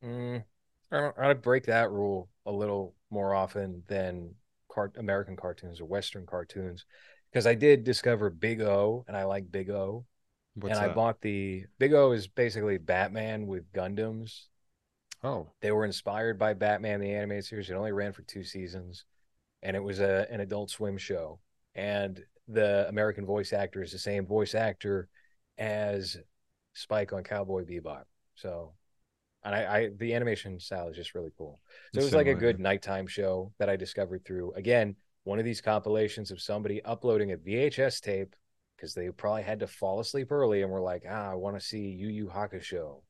mm, I don't I break that rule a little more often than cart American cartoons or Western cartoons. Because I did discover Big O and I like Big O. What's And I bought the Big O is basically Batman with Gundams. Oh, They were inspired by Batman the animated series. It only ran for two seasons, and it was a an Adult Swim show. And the American voice actor is the same voice actor as Spike on Cowboy Bebop. So, and I, I the animation style is just really cool. So it was like a good nighttime show that I discovered through again one of these compilations of somebody uploading a VHS tape because they probably had to fall asleep early and were like, ah, I want to see Yu Yu Hakusho.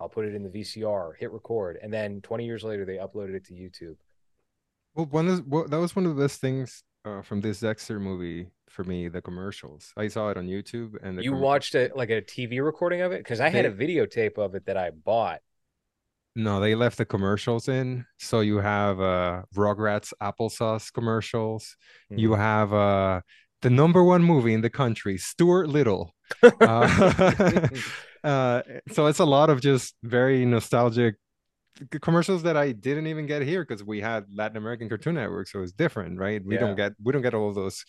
I'll put it in the VCR, hit record, and then 20 years later they uploaded it to YouTube. Well, one of well, that was one of the best things uh, from this Dexter movie for me, the commercials. I saw it on YouTube and You watched it like a TV recording of it because I had a videotape of it that I bought. No, they left the commercials in. So you have uh Rugrats applesauce commercials. You Mhm. have uh the number one movie in the country, Stuart Little. Uh, uh so it's a lot of just very nostalgic commercials that I didn't even get here because we had Latin American Cartoon Network, so it's different, right? We Yeah. don't get we don't get all those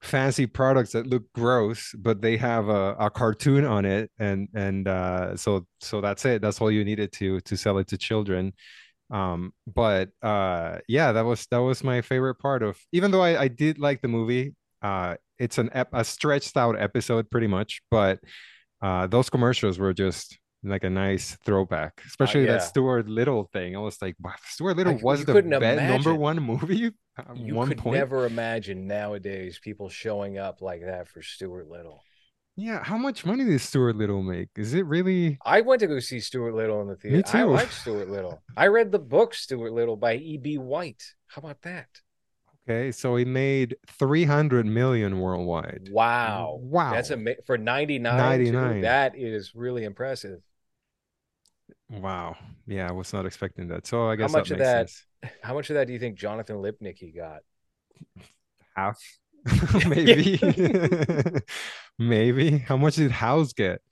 fancy products that look gross, but they have a, a cartoon on it, and and uh, so so that's it. That's all you needed to to sell it to children. Um, but uh, yeah, that was that was my favorite part of. Even though I, I did like the movie, uh, it's an ep- a stretched out episode pretty much, but uh, those commercials were just like a nice throwback, Uh, especially that yeah. Stuart Little thing. I was like, wow, Stuart Little I- was the be- number one movie You one could point. never imagine nowadays people showing up like that for Stuart Little. Yeah, how much money did Stuart Little make? Is it really? I went to go see Stuart Little in the theater. I too. I like Stuart Little. I read the book Stuart Little by E.B. White. How about that? Okay, so he made 300 million worldwide. Wow. Wow. That's a for 99, 99. Too, that is really impressive. Wow. Yeah, I was not expecting that. So I guess how much that of that- sense. How much of that do you think Jonathan Lipnicki got? Half. Maybe. Maybe. How much did House get?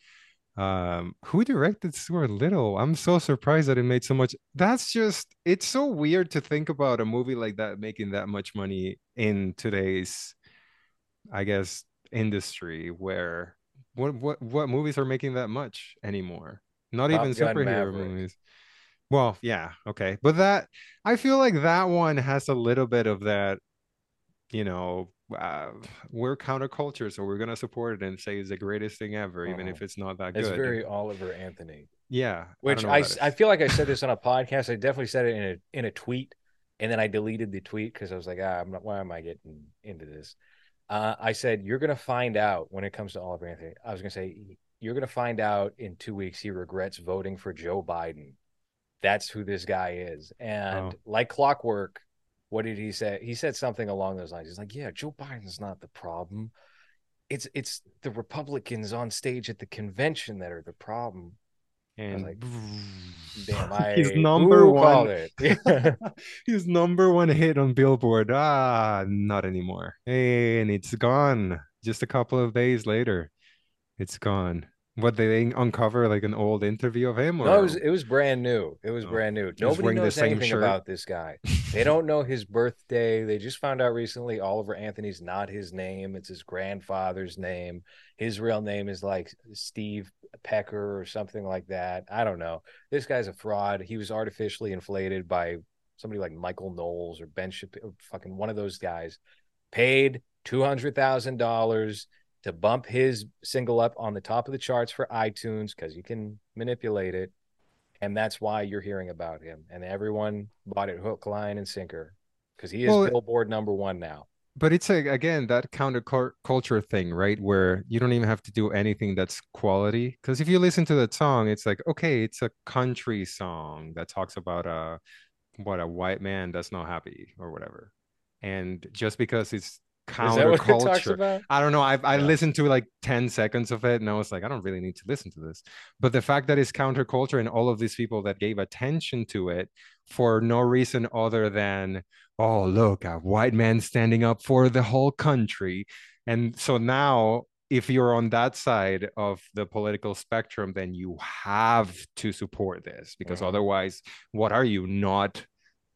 Um, who directed Stuart Little? I'm so surprised that it made so much. That's just it's so weird to think about a movie like that making that much money in today's, I guess, industry where what what what movies are making that much anymore? Not Top even Gun superhero Maverick. movies. Well, yeah, okay. But that I feel like that one has a little bit of that, you know, uh, we're counterculture, so we're gonna support it and say it's the greatest thing ever, even if it's not that good. It's very Oliver Anthony. Yeah, Which don't I, I feel like I said this on a podcast. I definitely said it in a in a tweet, and then I deleted the tweet because I was like, ah, I'm not. Why am I getting into this? Uh, I said you're gonna find out when it comes to Oliver Anthony. I was gonna say you're gonna find out in two weeks he regrets voting for Joe Biden. That's who this guy is, and Oh. like clockwork. What did he say? He said something along those lines. He's like, "Yeah, Joe Biden's not the problem. It's it's the Republicans on stage at the convention that are the problem." and like, Damn, I his number one his number one hit on Billboard. Ah, not anymore. And it's gone. Just a couple of days later, it's gone. What they uncover like an old interview of him, or no, it was it was brand new. It was Oh. brand new. Nobody knows same anything shirt. about this guy. They don't know his birthday. They just found out recently Oliver Anthony's not his name. It's his grandfather's name. His real name is like Steve Pecker or something like that. I don't know. This guy's a fraud. He was artificially inflated by somebody like Michael Knowles or Ben Shapiro, fucking one of those guys. Paid two hundred thousand dollars to bump his single up on the top of the charts for iTunes because you can manipulate it. And that's why you're hearing about him. And everyone bought it hook, line, and sinker because he is Well, Billboard number one now. but it's a, again that counterculture thing, right? Where you don't even have to do anything that's quality. Because if you listen to that song, it's like, okay, it's a country song that talks about a what a white man that's not happy or whatever. And just because it's Is that what it talks counterculture. I don't know. I I Yeah. listened to like 10 seconds of it and I was like, I don't really need to listen to this. But the fact that it's counterculture and all of these people that gave attention to it for no reason other than, oh, look, a white man standing up for the whole country. And so now, if you're on that side of the political spectrum, then you have to support this because otherwise, what are you not?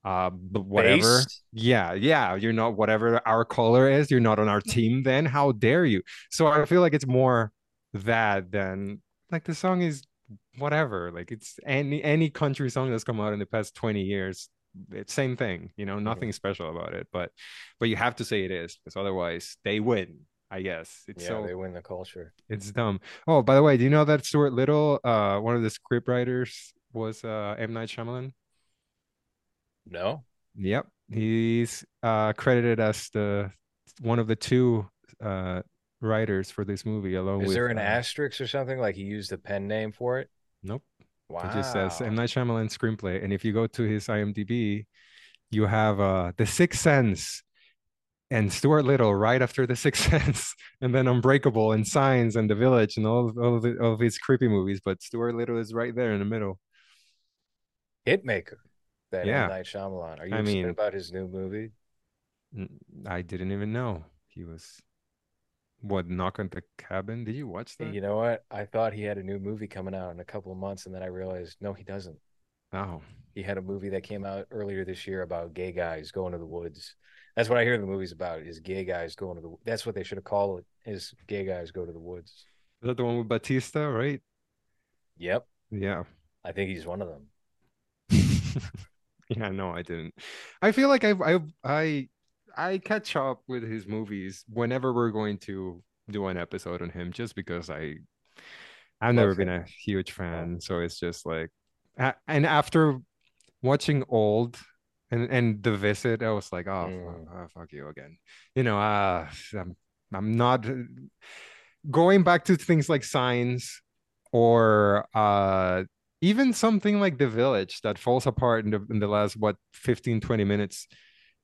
Uh, whatever. Based? Yeah, yeah, you're not whatever our color is, you're not on our team then. How dare you? So I feel like it's more that than like the song is whatever. Like it's any any country song that's come out in the past 20 years. It's same thing, you know, nothing special about it. But but you have to say it is because otherwise they win, I guess. It's Yeah, so they win the culture. it's dumb. Oh, by the way, do you know that Stuart Little, uh, one of the script writers was uh M. Night Shyamalan? No, Yep, he's uh, credited as the one of the two uh, writers for this movie, along is with. there an uh, asterisk or something like he used a pen name for it? Nope, Wow, it just says M Night Shyamalan screenplay, and if you go to his IMDb, you have uh, The Sixth Sense and Stuart Little right after The Sixth Sense, and then Unbreakable and Signs and The Village and all of, all of, the, all of his creepy movies, but Stuart Little is right there in the middle. Hitmaker. That Yeah. M. Night Shyamalan. Are you I excited mean- about his new movie? I didn't even know he was. What knock on the cabin? Did you watch that? You know what? I thought he had a new movie coming out in a couple of months, and then I realized no, he doesn't. Oh, He had a movie that came out earlier this year about gay guys going to the woods. That's what I hear the movie's about is gay guys going to the woods. that's what they should have called it is gay guys go to the woods. Is that the one with Batista, right? Yep. Yeah. I think he's one of them. yeah, no, I didn't. I feel like I I I I catch up with his movies whenever we're going to do an episode on him, just because I I've never been a huge fan, so it's just like, and after watching Old and and The Visit, I was like, oh, mm. fuck, oh fuck you again, you know. Uh, I'm I'm not going back to things like Signs or uh even something like The Village that falls apart in the in the last what 15 20 minutes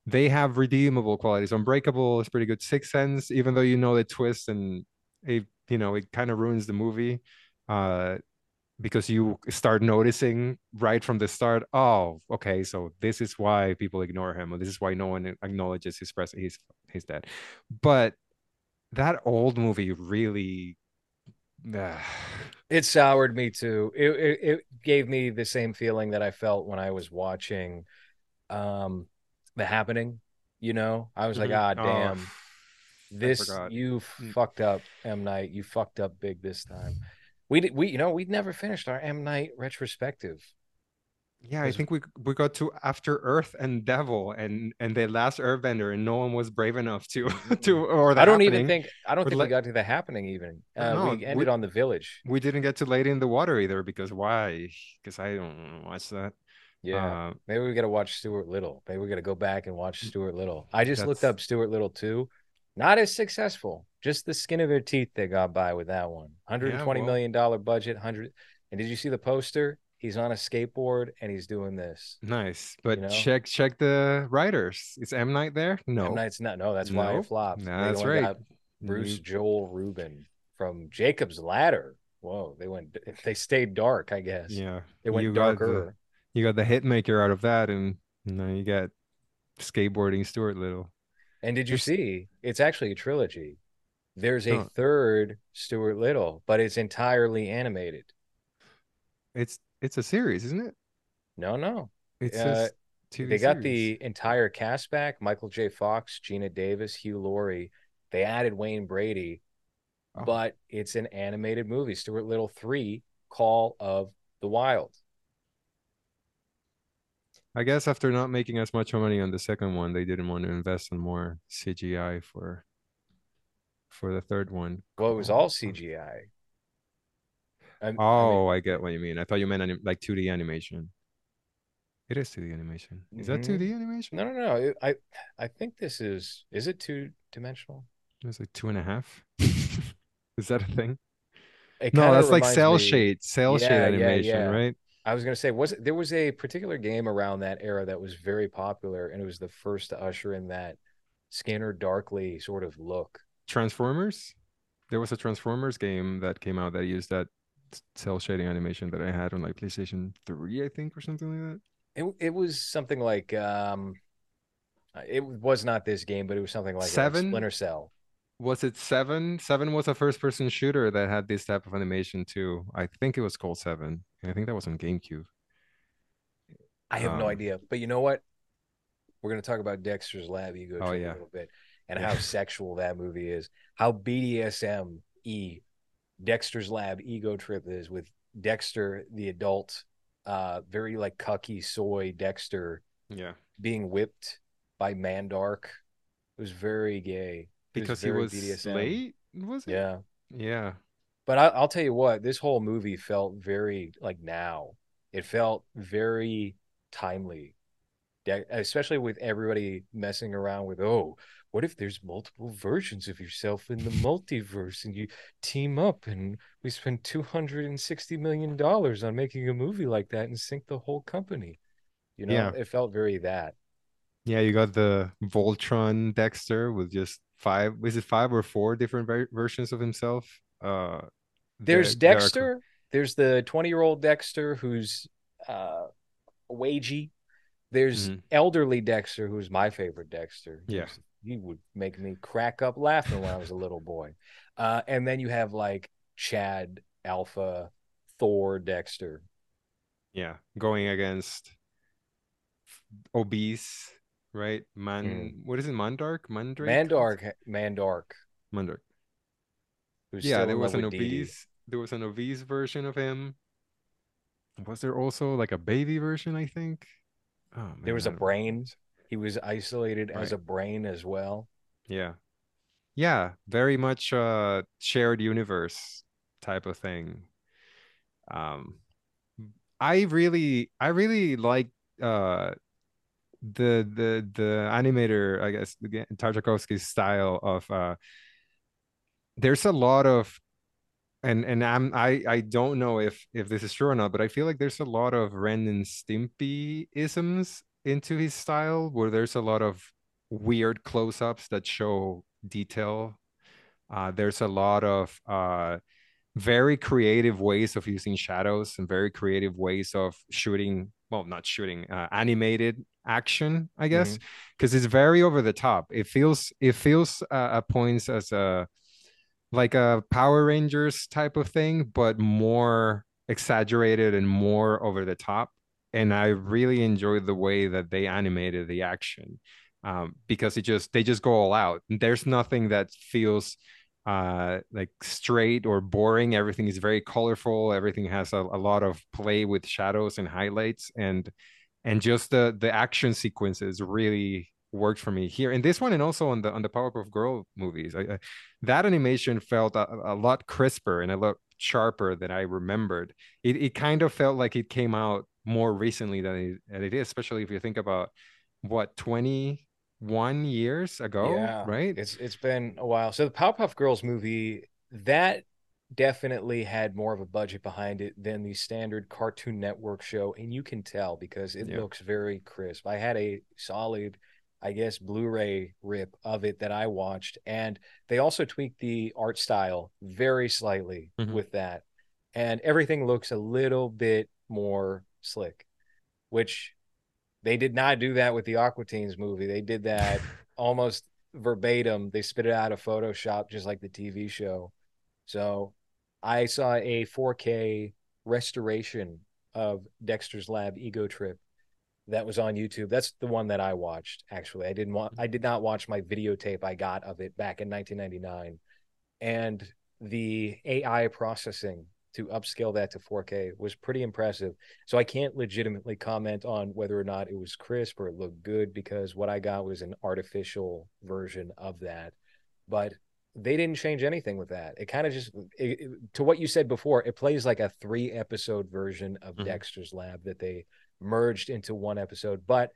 they have redeemable qualities. Unbreakable is pretty good. Sixth Sense, even though you know the twist and it, you know, it kind of ruins the movie, uh, because you start noticing right from the start. Oh, okay, so this is why people ignore him, or this is why no one acknowledges his presence. He's he's dead. But that old movie really. Uh... It soured me too. It, it it gave me the same feeling that I felt when I was watching um the happening you know? I was mm-hmm. like ah damn. Oh, this you mm. fucked up m. Night. You fucked up big this time. We did, we you know we'd never finished our m. Night retrospective yeah i think we we got to after earth and devil and and the last airbender and no one was brave enough to to or i don't even think i don't think we got to the happening even uh, no, we ended we, on the village we didn't get to lady in the water either because why because i don't watch that yeah, uh, maybe we got to watch Stuart Little. Maybe we got to go back and watch Stuart Little. I just looked up Stuart Little too. Not as successful. Just the skin of their teeth they got by with that one. Hundred and twenty yeah, well, million dollar budget. Hundred. And did you see the poster? He's on a skateboard and he's doing this. Nice, but you know? check check the writers. Is M Night there? No, M Night's not. No, that's no? why it flopped. No, that's right. Bruce mm. Joel Rubin from Jacob's Ladder. Whoa, they went. They stayed dark, I guess. Yeah, they went you darker you got the hit maker out of that, and now you got skateboarding Stuart Little. And did you see? It's actually a trilogy. There's a oh. third Stuart Little, but it's entirely animated. It's it's a series, isn't it? No, no. It's uh, they series. got the entire cast back: Michael J. Fox, Geena Davis, Hugh Laurie. They added Wayne Brady, oh. but it's an animated movie. Stuart Little three: Call of the Wild. I guess after not making as much money on the second one, they didn't want to invest in more CGI for for the third one. Well, it was all CGI. I, oh, I, mean, I, get what you mean. I thought you meant anim- like 2D animation. It is 2D animation. Is mm-hmm. that 2D animation? No, no, no. I I think this is. Is it two dimensional? It's like two and a half. is that a thing? no, that's like cell me... shade, cell yeah, shade animation, yeah, yeah. right? I was going to say, was there was a particular game around that era that was very popular, and it was the first to usher in that Scanner Darkly sort of look. Transformers. There was a Transformers game that came out that used that cel shading animation that I had on like PlayStation Three, I think, or something like that. It it was something like um, it was not this game, but it was something like Seven Splinter Cell was it seven? Seven was a first person shooter that had this type of animation too. I think it was called Seven. I think that was on GameCube. I have um, no idea, but you know what? We're going to talk about Dexter's Lab Ego oh, yeah. a little bit and yeah. how sexual that movie is. How BDSM e Dexter's Lab Ego Trip is with Dexter, the adult, uh, very like cucky soy Dexter, yeah, being whipped by Mandark. It was very gay because he was BDSM. late. Was it? Yeah, yeah. But I, I'll tell you what, this whole movie felt very like now. It felt very timely, especially with everybody messing around with oh, what if there's multiple versions of yourself in the multiverse and you team up and we spend 260 million dollars on making a movie like that and sink the whole company? You know yeah. it felt very that. Yeah you got the voltron dexter with just five is it five or four different ver- versions of himself? Uh there's dexter there's the 20 year old dexter who's uh wagey. There's mm-hmm. elderly dexter who's my favorite dexter yeah he would make me crack up laughing when i was a little boy uh and then you have like chad alpha thor dexter yeah going against obese, right? Man, Mm. what is it? Mandark, Mandrake, Mandark, Mandark, Mandark. who's Yeah, there was an with Dee Dee. obese. There was an obese version of him. Was there also like a baby version? I think. Oh man, There was a brain. He was isolated as a brain as well. Yeah, yeah, very much uh shared universe type of thing. Um, I really, I really like uh the the the animator, I guess, Tartakovsky's style of uh. There's a lot of and and I'm I I don't know if if this is true or not, but I feel like there's a lot of Ren and Stimpy isms into his style, where there's a lot of weird close-ups that show detail. Uh, there's a lot of uh, very creative ways of using shadows and very creative ways of shooting. Well, not shooting, uh, animated action, I guess, because it's very over the top. It feels it feels uh, at points as a like a Power Rangers type of thing, but more exaggerated and more over the top. And I really enjoyed the way that they animated the action um, because it just they just go all out. There's nothing that feels uh like straight or boring everything is very colorful everything has a, a lot of play with shadows and highlights and and just the the action sequences really worked for me here in this one and also on the on the Powerpuff Girl movies. I, I, that animation felt a, a lot crisper and a lot sharper than I remembered. It it kind of felt like it came out more recently than it, than it is, especially if you think about what 21 years ago, Yeah, right? it's it's been a while. So the Powerpuff Girls movie that definitely had more of a budget behind it than the standard Cartoon Network show, and you can tell because it Yeah. looks very crisp. I had a solid, I guess, Blu-ray rip of it that I watched, and they also tweaked the art style very slightly Mhm. with that, and everything looks a little bit more slick, which they did not do that with the Aqua Teens movie. They did that almost verbatim. They spit it out of Photoshop, just like the TV show. So I saw a 4K restoration of Dexter's Lab Ego Trip that was on YouTube. That's the one that I watched. Actually, I didn't want. I did not watch my videotape I got of it back in 1999, and the AI processing to upscale that to 4K was pretty impressive. So I can't legitimately comment on whether or not it was crisp or it looked good because what I got was an artificial version of that. But they didn't change anything with that. It kind of just it, it, to what you said before. It plays like a three episode version of Mhm. Dexter's Lab that they merged into one episode. But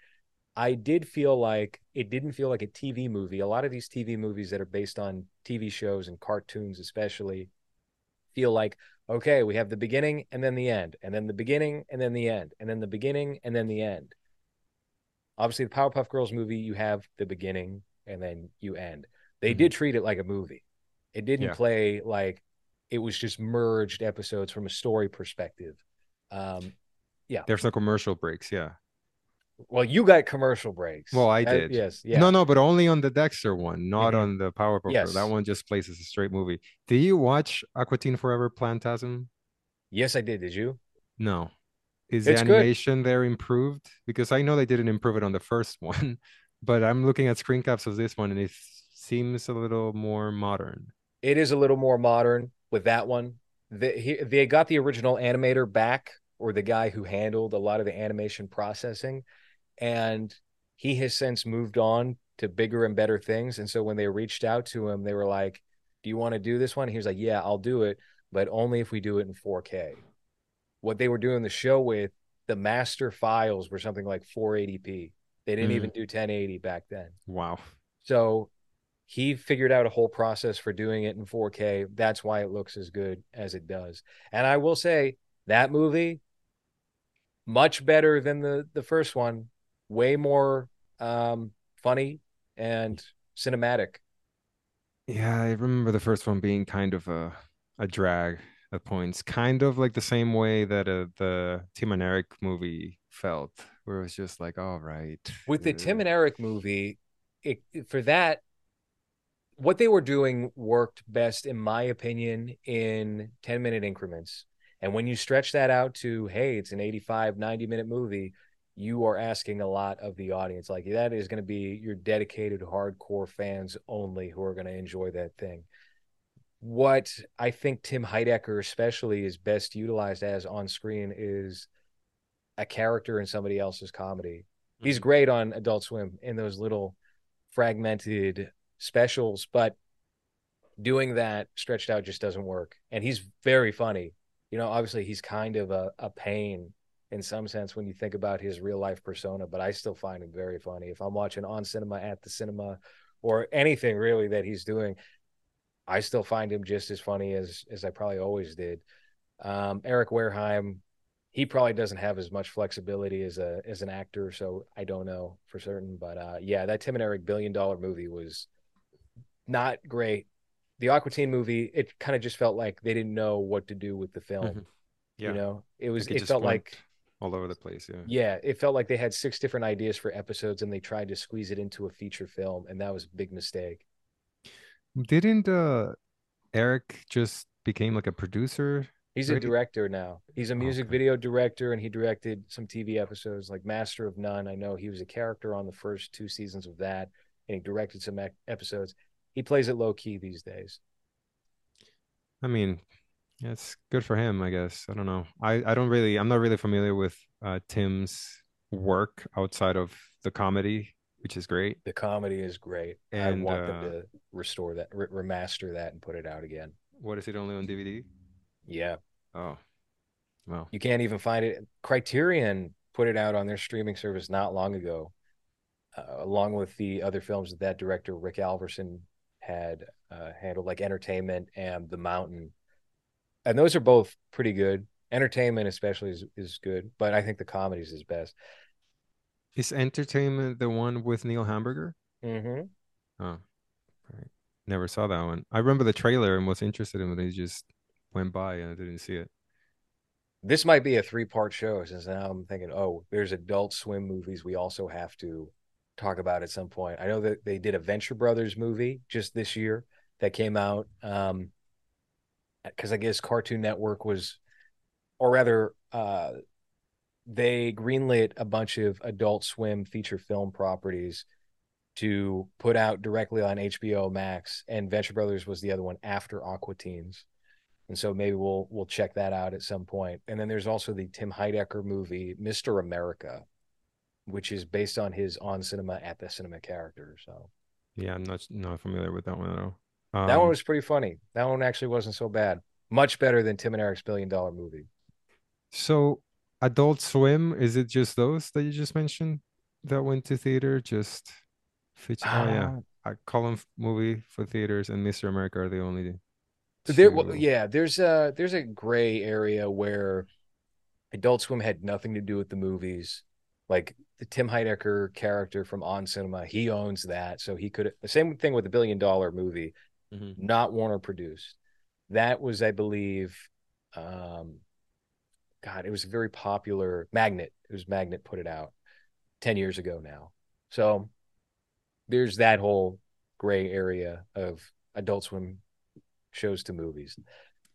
I did feel like it didn't feel like a TV movie. A lot of these TV movies that are based on TV shows and cartoons, especially, feel like okay, we have the beginning and then the end, and then the beginning and then the end, and then the beginning and then the end. Obviously, the Powerpuff Girls movie, you have the beginning and then you end. They Mhm. did treat it like a movie. It didn't Yeah. play like it was just merged episodes from a story perspective. Um, There's no commercial breaks, yeah. well, you got commercial breaks. Well, I did. yes, yeah. No, no, but only on the Dexter one, not Mhm. on the Powerpuff Girl. Yes. That one just plays as a straight movie. Did you watch Aqua Teen Forever Plantasm? Yes, I did. Did you? No. Is It's the good. animation there improved? Because I know they didn't improve it on the first one, but I'm looking at screen caps of this one and it seems a little more modern. It is a little more modern with that one. They, he, they got the original animator back, or the guy who handled a lot of the animation processing, and he has since moved on to bigger and better things. And so when they reached out to him, they were like, "Do you want to do this one?" He was like, "Yeah, I'll do it, but only if we do it in 4K." What they were doing the show with, the master files were something like 480p. They didn't Mm. even do 1080 back then. Wow. So he figured out a whole process for doing it in 4K. That's why it looks as good as it does. And I will say that movie much better than the the first one. Way more um funny and cinematic. Yeah, I remember the first one being kind of a a drag at points, kind of like the same way that uh, the Tim and Eric movie felt, where it was just like, all right. With the uh, Tim and Eric movie, it, for that what they were doing worked best in my opinion in 10 minute increments. And when you stretch that out to hey, it's an 85 90 minute movie, you are asking a lot of the audience. Like that is going to be your dedicated hardcore fans only who are going to enjoy that thing. What I think Tim Heidecker especially is best utilized as on screen is a character in somebody else's comedy. Mm-hmm. He's great on Adult Swim in those little fragmented specials, but doing that stretched out just doesn't work. And he's very funny. You know, obviously he's kind of a, a pain in some sense when you think about his real life persona, but I still find him very funny. If I'm watching on cinema at the cinema or anything really that he's doing, I still find him just as funny as as I probably always did. Um, Eric Wareheim, he probably doesn't have as much flexibility as a as an actor, so I don't know for certain. But uh, yeah, that Tim and Eric billion dollar movie was not great. The Aqua Teen movie, it kind of just felt like they didn't know what to do with the film. Mm-hmm. Yeah. You know, it was it, it felt like all over the place. Yeah. Yeah. It felt like they had six different ideas for episodes and they tried to squeeze it into a feature film. And that was a big mistake. Didn't uh Eric just became like a producer? He's a director now. He's a music okay. video director and he directed some TV episodes like Master of None. I know he was a character on the first two seasons of that and he directed some episodes. He plays it low key these days. I mean, it's good for him, I guess. I don't know. I, I don't really I'm not really familiar with uh, Tim's work outside of the comedy, which is great. The comedy is great. And, I want uh, them to restore that, re- remaster that, and put it out again. What is it only on DVD? Yeah. Oh, well. You can't even find it. Criterion put it out on their streaming service not long ago, uh, along with the other films that that director Rick Alverson had uh, handled, like Entertainment and The Mountain and those are both pretty good. Entertainment, especially, is, is good, but I think the comedies is best. Is Entertainment the one with Neil Hamburger? Mm-hmm. Oh, right. Never saw that one. I remember the trailer and was interested in it. It just went by and I didn't see it. This might be a three-part show, since now I'm thinking, oh, there's Adult Swim movies we also have to talk about at some point. I know that they did a Venture Brothers movie just this year that came out. Um, because I guess Cartoon Network was, or rather, uh, they greenlit a bunch of Adult Swim feature film properties to put out directly on HBO Max, and Venture Brothers was the other one after Aqua Teens. And so maybe we'll we'll check that out at some point. And then there's also the Tim Heidecker movie, Mr. America, which is based on his on cinema at the cinema character. So yeah, I'm not not familiar with that one at all. Um, that one um, was pretty funny. That one actually wasn't so bad. Much better than Tim and Eric's billion dollar movie. So, Adult Swim, is it just those that you just mentioned that went to theater? Just feature, uh, oh yeah, a ah. column movie for theaters and Mr. America are the only. There, well, yeah, there's a there's a gray area where Adult Swim had nothing to do with the movies. Like the Tim Heidecker character from On Cinema, he owns that, so he could. The same thing with the billion dollar movie mm-hmm. not Warner produced. That was, I believe, um, God, it was a very popular Magnet. It was Magnet put it out 10 years ago now. So there's that whole gray area of Adult Swim shows to movies.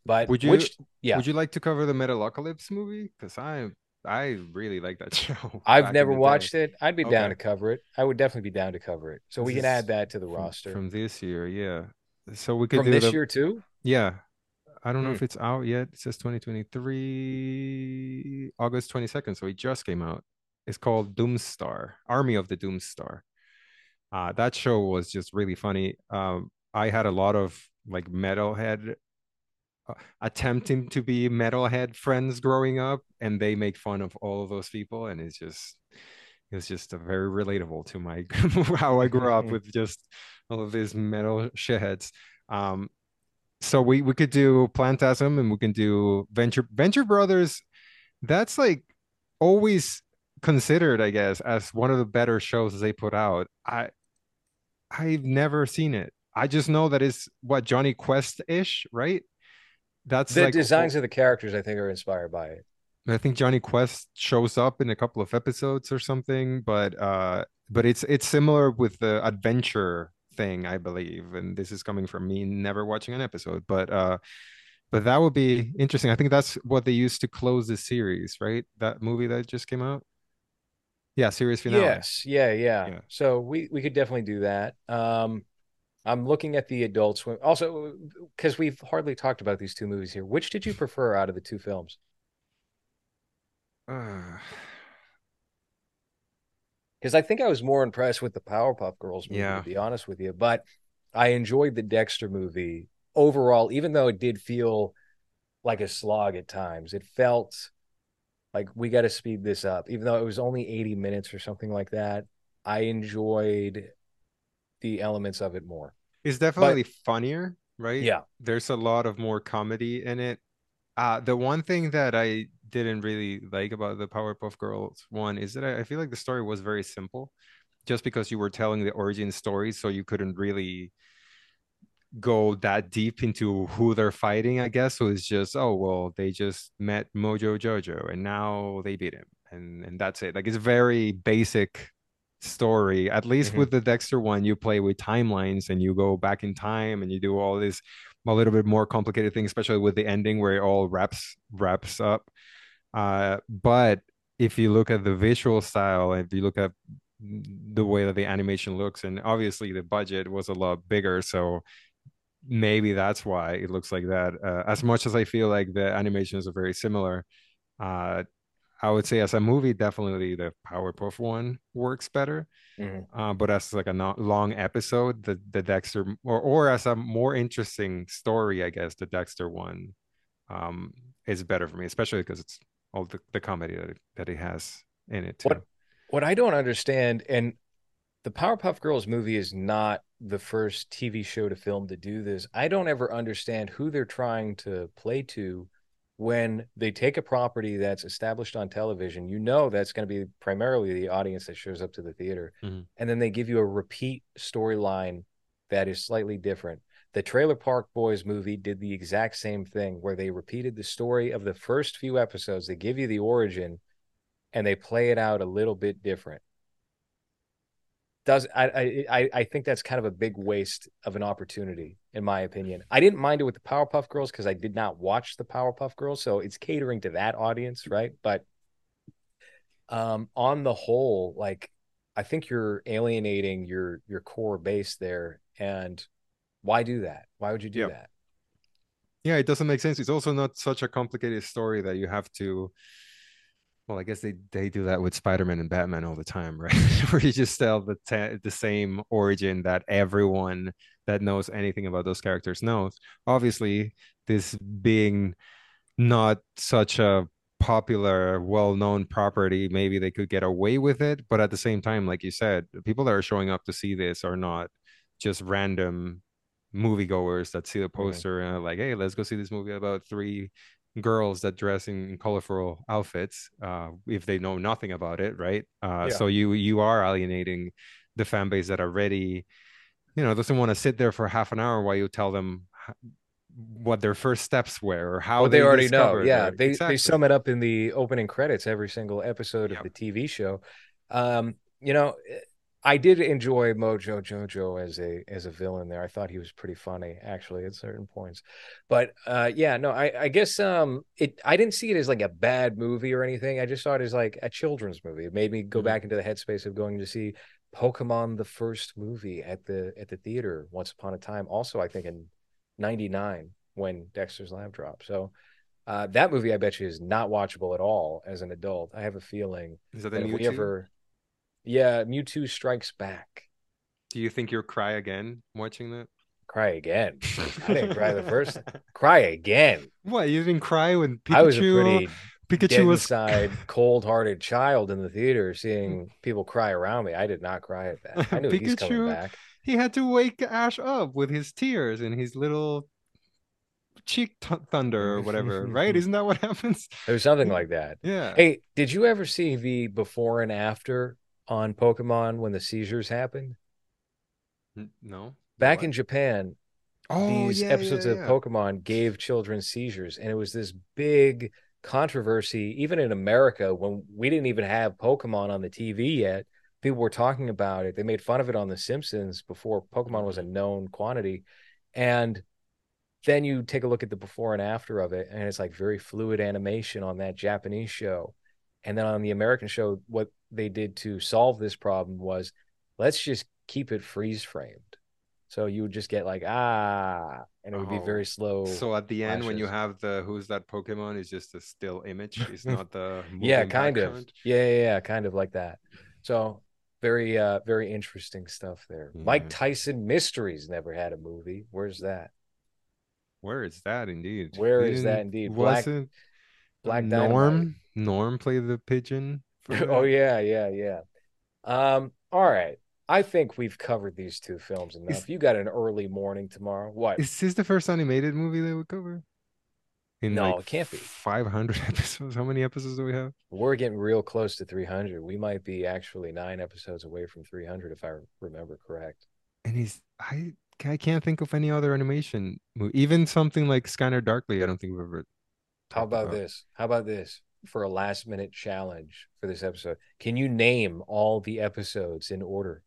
But would you, which, yeah, would you like to cover the Metalocalypse movie? Because I, I really like that show. I've never watched day. it. I'd be okay. down to cover it. I would definitely be down to cover it. So this we can add that to the from, roster from this year. Yeah, so we could from do this the, year too. Yeah, I don't know mm. if it's out yet. It says 2023, August 22nd. So it just came out. It's called Doomstar, Army of the Doomstar. Uh, that show was just really funny. Um, I had a lot of like metalhead attempting to be metalhead friends growing up, and they make fun of all of those people, and it's just it's just a very relatable to my how I grew up with just all of these metal shitheads. Um, so we we could do Plantasm and we can do Venture Venture Brothers. That's like always considered, I guess, as one of the better shows they put out. I I've never seen it. I just know that it's what Jonny Quest ish, right? That's the like, designs of the characters. I think are inspired by it. I think Jonny Quest shows up in a couple of episodes or something, but uh, but it's it's similar with the adventure thing, I believe. And this is coming from me never watching an episode, but uh, but that would be interesting. I think that's what they used to close the series, right? That movie that just came out. Yeah, series finale. Yes, yeah, yeah, Yeah. So we we could definitely do that. Um, I'm looking at the Adult Swim also because we've hardly talked about these two movies here. Which did you prefer out of the two films? Uh, Because I think I was more impressed with the Powerpuff Girls movie, Yeah. to be honest with you. But I enjoyed the Dexter movie overall, even though it did feel like a slog at times. It felt like we got to speed this up, even though it was only 80 minutes or something like that. I enjoyed the elements of it more. it's definitely funnier, right? Yeah. There's a lot of more comedy in it. Uh, the one thing that I didn't really like about the Powerpuff Girls one is that I, I feel like the story was very simple, just because you were telling the origin story, so you couldn't really go that deep into who they're fighting, I guess. So it's just, oh well, they just met Mojo Jojo and now they beat him. And and that's it. Like it's very basic story. At least Mhm. with the Dexter one, you play with timelines and you go back in time and you do all this a little bit more complicated thing especially with the ending where it all wraps wraps up. Uh, but if you look at the visual style, if you look at the way that the animation looks, and obviously the budget was a lot bigger, so maybe that's why it looks like that. Uh, as much as I feel like the animations are very similar, uh, I would say as a movie, definitely the Powerpuff one works better. Mhm. Uh, but as like a long episode, the the Dexter or or as a more interesting story, I guess the Dexter one um is better for me, especially because it's all the, the comedy that it, that it has in it too. What what I don't understand, and the Powerpuff Girls movie is not the first TV show to film to do this. I don't ever understand who they're trying to play to when they take a property that's established on television. You know that's going to be primarily the audience that shows up to the theater, Mhm. and then they give you a repeat storyline that is slightly different. The Trailer Park Boys movie did the exact same thing where they repeated the story of the first few episodes. They give you the origin and they play it out a little bit different. Does I I I think that's kind of a big waste of an opportunity, in my opinion. I didn't mind it with the Powerpuff Girls because I did not watch the Powerpuff Girls, so it's catering to that audience, right? But um, on the whole, like I think you're alienating your your core base there, and why do that? Why would you do that? Yeah, it doesn't make sense. It's also not such a complicated story that you have to. Well, I guess they they do that with Spider-Man and Batman all the time, right? Where you just tell the ta the same origin that everyone that knows anything about those characters knows. Obviously, this being not such a popular, well-known property, maybe they could get away with it. But at the same time, like you said, the people that are showing up to see this are not just random moviegoers that see the poster and are like, hey, let's go see this movie about three girls that dress in colorful outfits. Uh, if they know nothing about it, right? Uh, Yeah. so you you are alienating the fan base that already, you know, doesn't want to sit there for half an hour while you tell them what their first steps were or how Well, they, they already know. Yeah, it. they Exactly. they sum it up in the opening credits every single episode Yep. of the TV show. Um, you know, I did enjoy Mojo Jojo as a as a villain there. I thought he was pretty funny actually at certain points. But uh yeah, no, I I guess um it I didn't see it as like a bad movie or anything. I just saw it as like a children's movie. It made me go Mhm. back into the headspace of going to see Pokemon the first movie at the at the theater once upon a time. Also, I think in 99 when Dexter's Lab dropped. So uh, that movie, I bet you, is not watchable at all as an adult. I have a feeling Is that the that if we Mewtwo? ever, yeah, Mewtwo Strikes Back. Do you think you'll cry again watching that? Cry again. I didn't cry the first. Cry again. What? You didn't cry when Pikachu I was a pretty Pikachu was inside, cold-hearted child in the theater, seeing people cry around me. I did not cry at that. I knew he's coming Pikachu- back. he had to wake Ash up with his tears and his little cheek t- thunder or whatever, right? Isn't that what happens? There was something like that. Yeah. Hey, did you ever see the before and after on Pokemon when the seizures happened? No. Back What? in Japan, oh, these yeah, episodes yeah, of. Pokemon gave children seizures, and it was this big controversy, even in America, when we didn't even have Pokemon on the TV yet. People were talking about it. They made fun of it on The Simpsons before Pokemon was a mm-hmm. known quantity. And then you take a look at the before and after of it, and it's like very fluid animation on that Japanese show. And then on the American show, what they did to solve this problem was let's just keep it freeze framed. So you would just get like ah, and it would be Oh, very slow. So at the end, when you have the who's that Pokemon, it's just a still image. It's not the yeah, kind of. Yeah, yeah, yeah, kind of like that. So very, uh, very interesting stuff there. Mike Tyson Mysteries never had a movie. Where's that? Where is that indeed? Where is that indeed? Black- Wasn't Black Norm? Dynamite. Norm played the pigeon. oh yeah, yeah, yeah. Um, all right. I think we've covered these two films enough. Is- you got an early morning tomorrow. What? Is this the first animated movie they would cover? In No, like it can't be. 500 episodes. How many episodes do we have? We're getting real close to 300. We might be actually nine episodes away from 300 if I remember correct. And he's I I can't think of any other animation movie. Even something like Scanner Darkly. I don't think we've ever. How talked about this? How about this for a last minute challenge for this episode? Can you name all the episodes in order?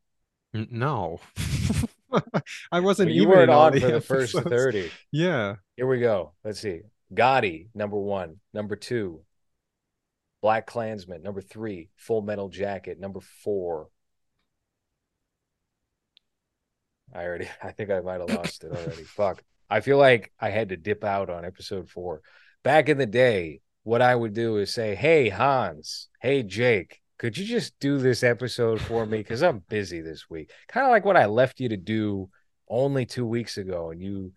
N- No, I wasn't Well, you weren't in all on for the first 30. Yeah, Here we go. Let's see. Gotti, number one. Number two, Black Klansman. Number three, Full Metal Jacket. Number four. I already, I think I might have lost it already. Fuck. I feel like I had to dip out on episode four. Back in the day, what I would do is say, Hey, Hans, hey, Jake, could you just do this episode for me? Because I'm busy this week. Kind of like what I left you to do only two weeks ago. And you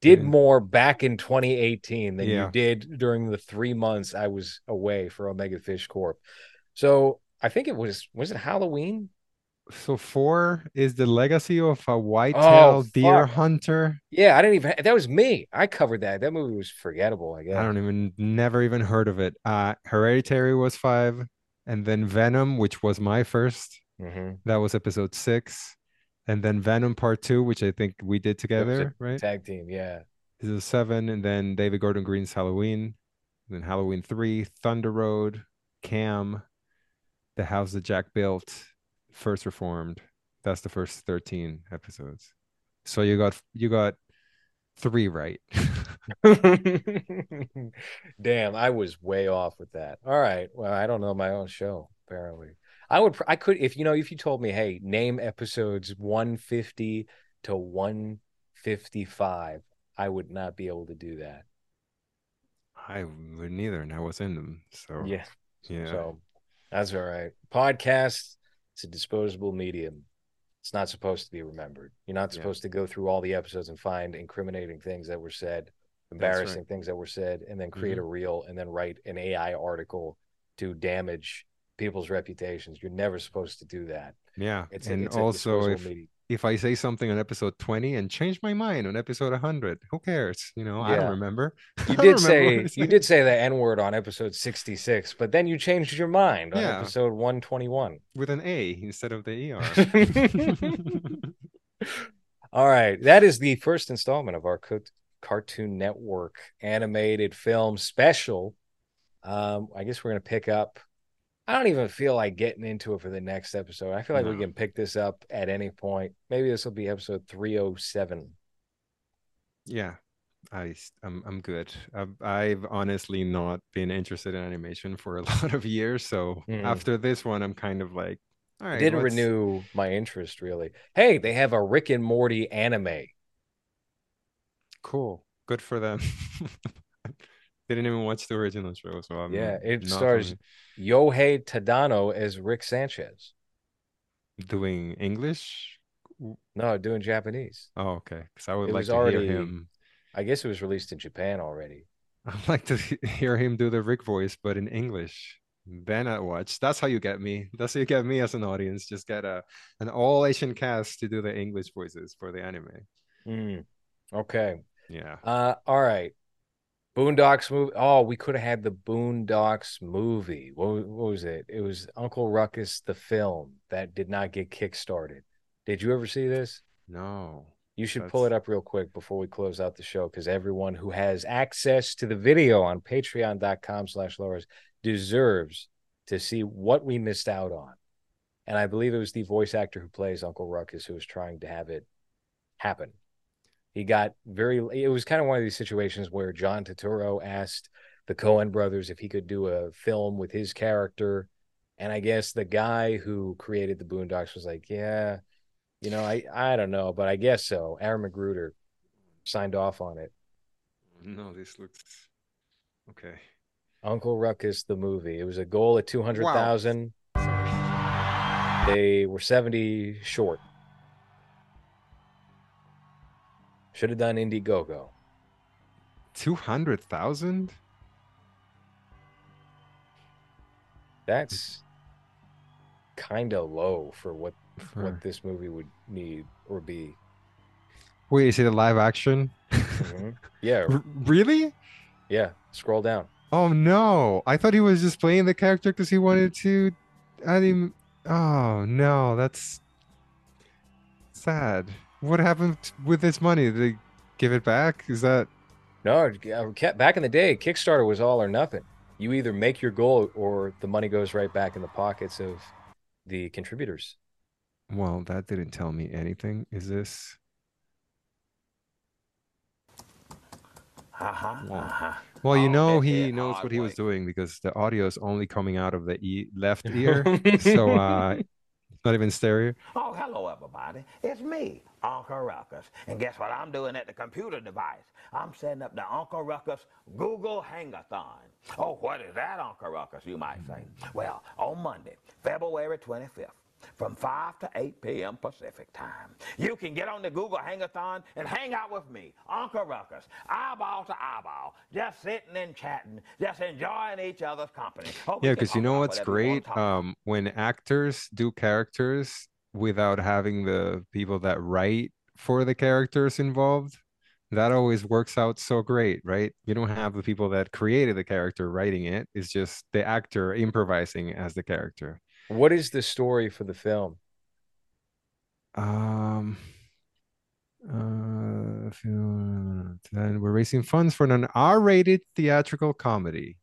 did Yeah. more back in 2018 than Yeah. you did during the three months I was away for Omega Fish Corp. So I think it was, was it Halloween? So four is the legacy of a whitetail Oh, deer hunter. Yeah, I didn't even, that was me. I covered that. That movie was forgettable, I guess. I don't even never even heard of it. Uh Hereditary was five, and then Venom, which was my first. Mhm. That was episode six. And then Venom Part Two, which I think we did That was a together, right? Tag team, yeah. This is seven, and then David Gordon Green's Halloween, then Halloween three, Thunder Road, Cam, The House that Jack Built, First Reformed. That's the first 13 episodes. So you got you got three right. Damn, I was way off with that. All right. Well, I don't know my own show, apparently. I would, I could, if you know, if you told me, hey, name episodes 150 to 155, I would not be able to do that. I wouldn't either, and I was in them. So Yeah. yeah. So that's all right. Podcast, it's a disposable medium. It's not supposed to be remembered. You're not Yeah. supposed to go through all the episodes and find incriminating things that were said, embarrassing things that were said, and then create a Mm-hmm. reel and then write an AI article to damage people's reputations. You're never supposed to do that. yeah. It's a, and it's also if medium. If I say something on episode 20 and change my mind on episode 100, who cares? You know, I don't remember. You did say you did say the N word on episode 66, but then you changed your mind on Yeah. episode 121. with an A instead of the ER. All right. That is the first installment of our Co- Cartoon Network animated film special. Um, I guess we're going to pick up. I don't even feel like getting into it for the next episode. I feel like we can pick this up at any point. Maybe this will be episode 307. Yeah, I I'm I'm good. I've, I've honestly not been interested in animation for a lot of years, so Mhm. after this one, I'm kind of like, all right, didn't renew my interest really. Hey, they have a Rick and Morty anime. Cool, good for them. Didn't even watch the original show, so I'm Yeah, it stars Yohei Tadano as Rick Sanchez. doing English. No, doing Japanese. Oh, okay, because I would It like to already- hear him. I guess it was released in Japan already. I'd like to hear him do the Rick voice, but in English. Then I watch. That's how you get me. That's how you get me as an audience. Just get a an all Asian cast to do the English voices for the anime. Hmm. Okay. Yeah. Uh, all right. Boondocks movie. Oh, we could have had the Boondocks movie. What, what was it? It was Uncle Ruckus the film that did not get kickstarted. Did you ever see this? No. You should pull it up real quick before we close out the show because everyone who has access to the video on patreon.com slash lowres deserves to see what we missed out on. And I believe it was the voice actor who plays Uncle Ruckus who was trying to have it happen. He got very, it was kind of one of these situations where John Turturro asked the Coen brothers if he could do a film with his character. And I guess the guy who created the Boondocks was like, yeah, you know, I I don't know, but I guess so. Aaron McGruder signed off on it. No, this looks okay. Uncle Ruckus, the movie. It was a goal at 200,000. Wow. They were 70 short. Should have done Indiegogo. 200,000? That's kind of low for what for... what this movie would need or be. Wait, is it a live action? Mm-hmm. Yeah. R- really? Yeah. Scroll down. Oh no! I thought he was just playing the character because he wanted to add him. Oh no, that's sad. What happened with this money? Did they give it back? Is that no? Back in the day, Kickstarter was all or nothing. You either make your goal or the money goes right back in the pockets of the contributors. Well, that didn't tell me anything. Is this? Uh-huh, well, uh-huh. well, you know he knows what he was doing because the audio is only coming out of the e- left ear, so uh, it's not even stereo. Oh, hello, everybody. It's me, Uncle Ruckus. And guess what I'm doing at the computer device? I'm setting up the Uncle Ruckus Google Hangathon. Oh, what is that, Uncle Ruckus, you might say? Well, on Monday, February 25th, from 5 to 8 p.m. Pacific time. You can get on the Google Hangathon and hang out with me, Uncle Ruckus, eyeball to eyeball, just sitting and chatting, just enjoying each other's company. yeah, because you know what's great? Um, when actors do characters without having the people that write for the characters involved, that always works out so great, right? You don't have the people that created the character writing it. It's just the actor improvising as the character. What is the story for the film? Um, uh, then we're raising funds for an R-rated theatrical comedy.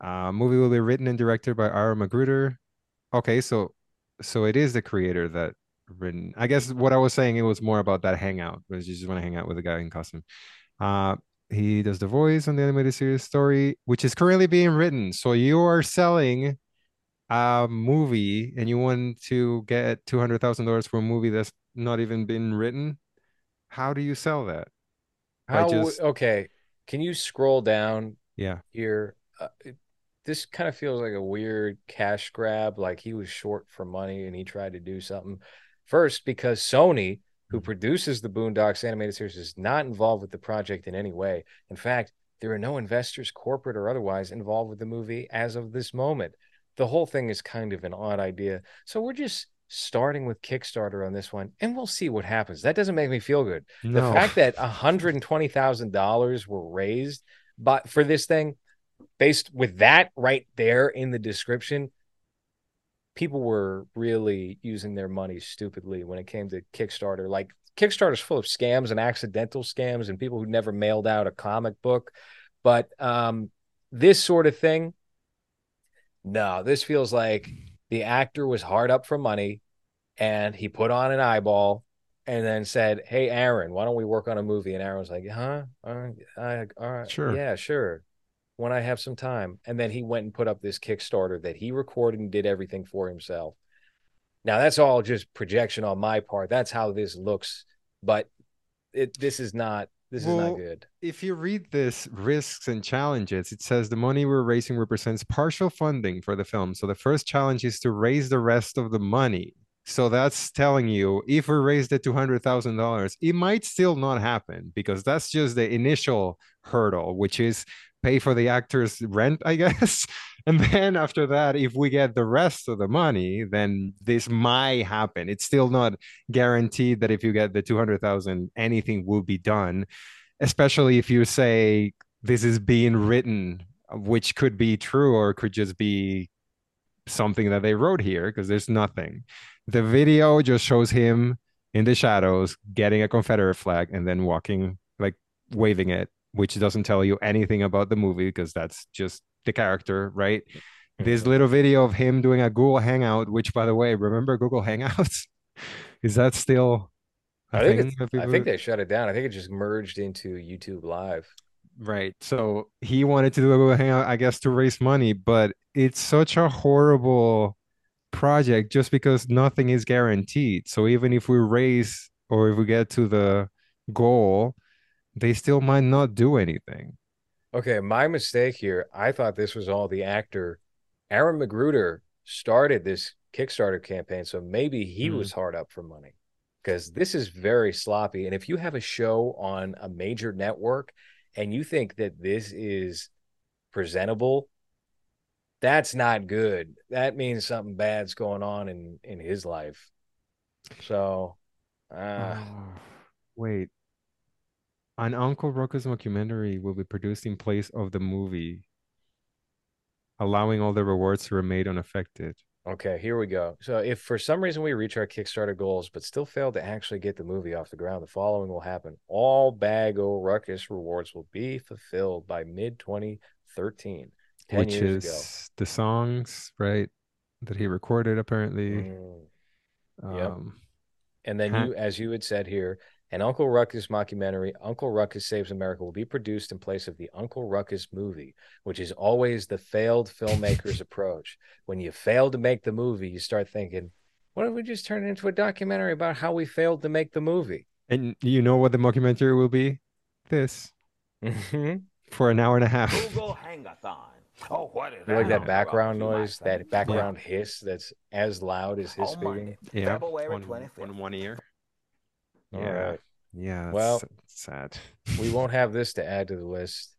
Uh, movie will be written and directed by Aaron McGruder. Okay, so so it is the creator that written. I guess what I was saying it was more about that hangout, because you just want to hang out with a guy in costume. Uh, he does the voice on the animated series story, which is currently being written. So you are selling a movie and you want to get two hundred thousand dollars for a movie that's not even been written. How do you sell that? How just... okay? Can you scroll down? Yeah. Here, uh, this kind of feels like a weird cash grab. Like he was short for money and he tried to do something. First, because Sony, who mm-hmm. produces the Boondocks animated series, is not involved with the project in any way. In fact, there are no investors, corporate or otherwise, involved with the movie as of this moment. The whole thing is kind of an odd idea. So we're just starting with Kickstarter on this one, and we'll see what happens. That doesn't make me feel good. No. The fact that $120,000 were raised but for this thing, based with that right there in the description, people were really using their money stupidly when it came to Kickstarter. Like Kickstarter's full of scams and accidental scams and people who never mailed out a comic book. But um, this sort of thing, no, this feels like the actor was hard up for money and he put on an eyeball and then said, Hey, Aaron, why don't we work on a movie? And Aaron was like, Huh? Uh, all right. Uh, all right. Sure. Yeah, sure when I have some time. And then he went and put up this Kickstarter that he recorded and did everything for himself. Now that's all just projection on my part. That's how this looks, but it this is not this well, is not good. If you read this risks and challenges, it says the money we're raising represents partial funding for the film. So the first challenge is to raise the rest of the money. So that's telling you if we raise the $200,000, it might still not happen because that's just the initial hurdle, which is pay for the actor's rent, I guess. And then after that, if we get the rest of the money, then this might happen. It's still not guaranteed that if you get the 200,000, anything will be done, especially if you say this is being written, which could be true or could just be something that they wrote here because there's nothing. The video just shows him in the shadows getting a Confederate flag and then walking, like waving it which doesn't tell you anything about the movie because that's just the character, right? Mm-hmm. This little video of him doing a Google Hangout, which, by the way, remember Google Hangouts? Is that still? I think I think they shut it down. I think it just merged into YouTube Live. Right. So he wanted to do a Google Hangout, I guess, to raise money, but it's such a horrible project just because nothing is guaranteed. So even if we raise or if we get to the goal, they still might not do anything. Okay, my mistake here. I thought this was all the actor. Aaron McGruder started this Kickstarter campaign, so maybe he Hmm. was hard up for money because this is very sloppy. And if you have a show on a major network and you think that this is presentable, that's not good. That means something bad's going on in in his life. So, uh, Oh, wait. An Uncle Ruckus documentary will be produced in place of the movie, allowing all the rewards to remain unaffected. Okay, here we go. So, if for some reason we reach our Kickstarter goals but still fail to actually get the movie off the ground, the following will happen. All Bag O Ruckus rewards will be fulfilled by mid 2013, which years is the songs, right? That he recorded apparently. ago. Mm. Yep. Um, And then Huh. you, as you had said here, an Uncle Ruckus mockumentary, Uncle Ruckus Saves America, will be produced in place of the Uncle Ruckus movie, which is always the failed filmmaker's approach. When you fail to make the movie, you start thinking, what if we just turn it into a documentary about how we failed to make the movie? and you know what the mockumentary will be? This Mhm. for an hour and a half. Google Hangathon. Oh, what is You like that background Ruckus, you might noise, that background hiss that's as loud as his On speaking? Monday, Yeah, February one, 25th. one, one ear. All Yeah, right. yeah. Well, sad. we won't have this to add to the list.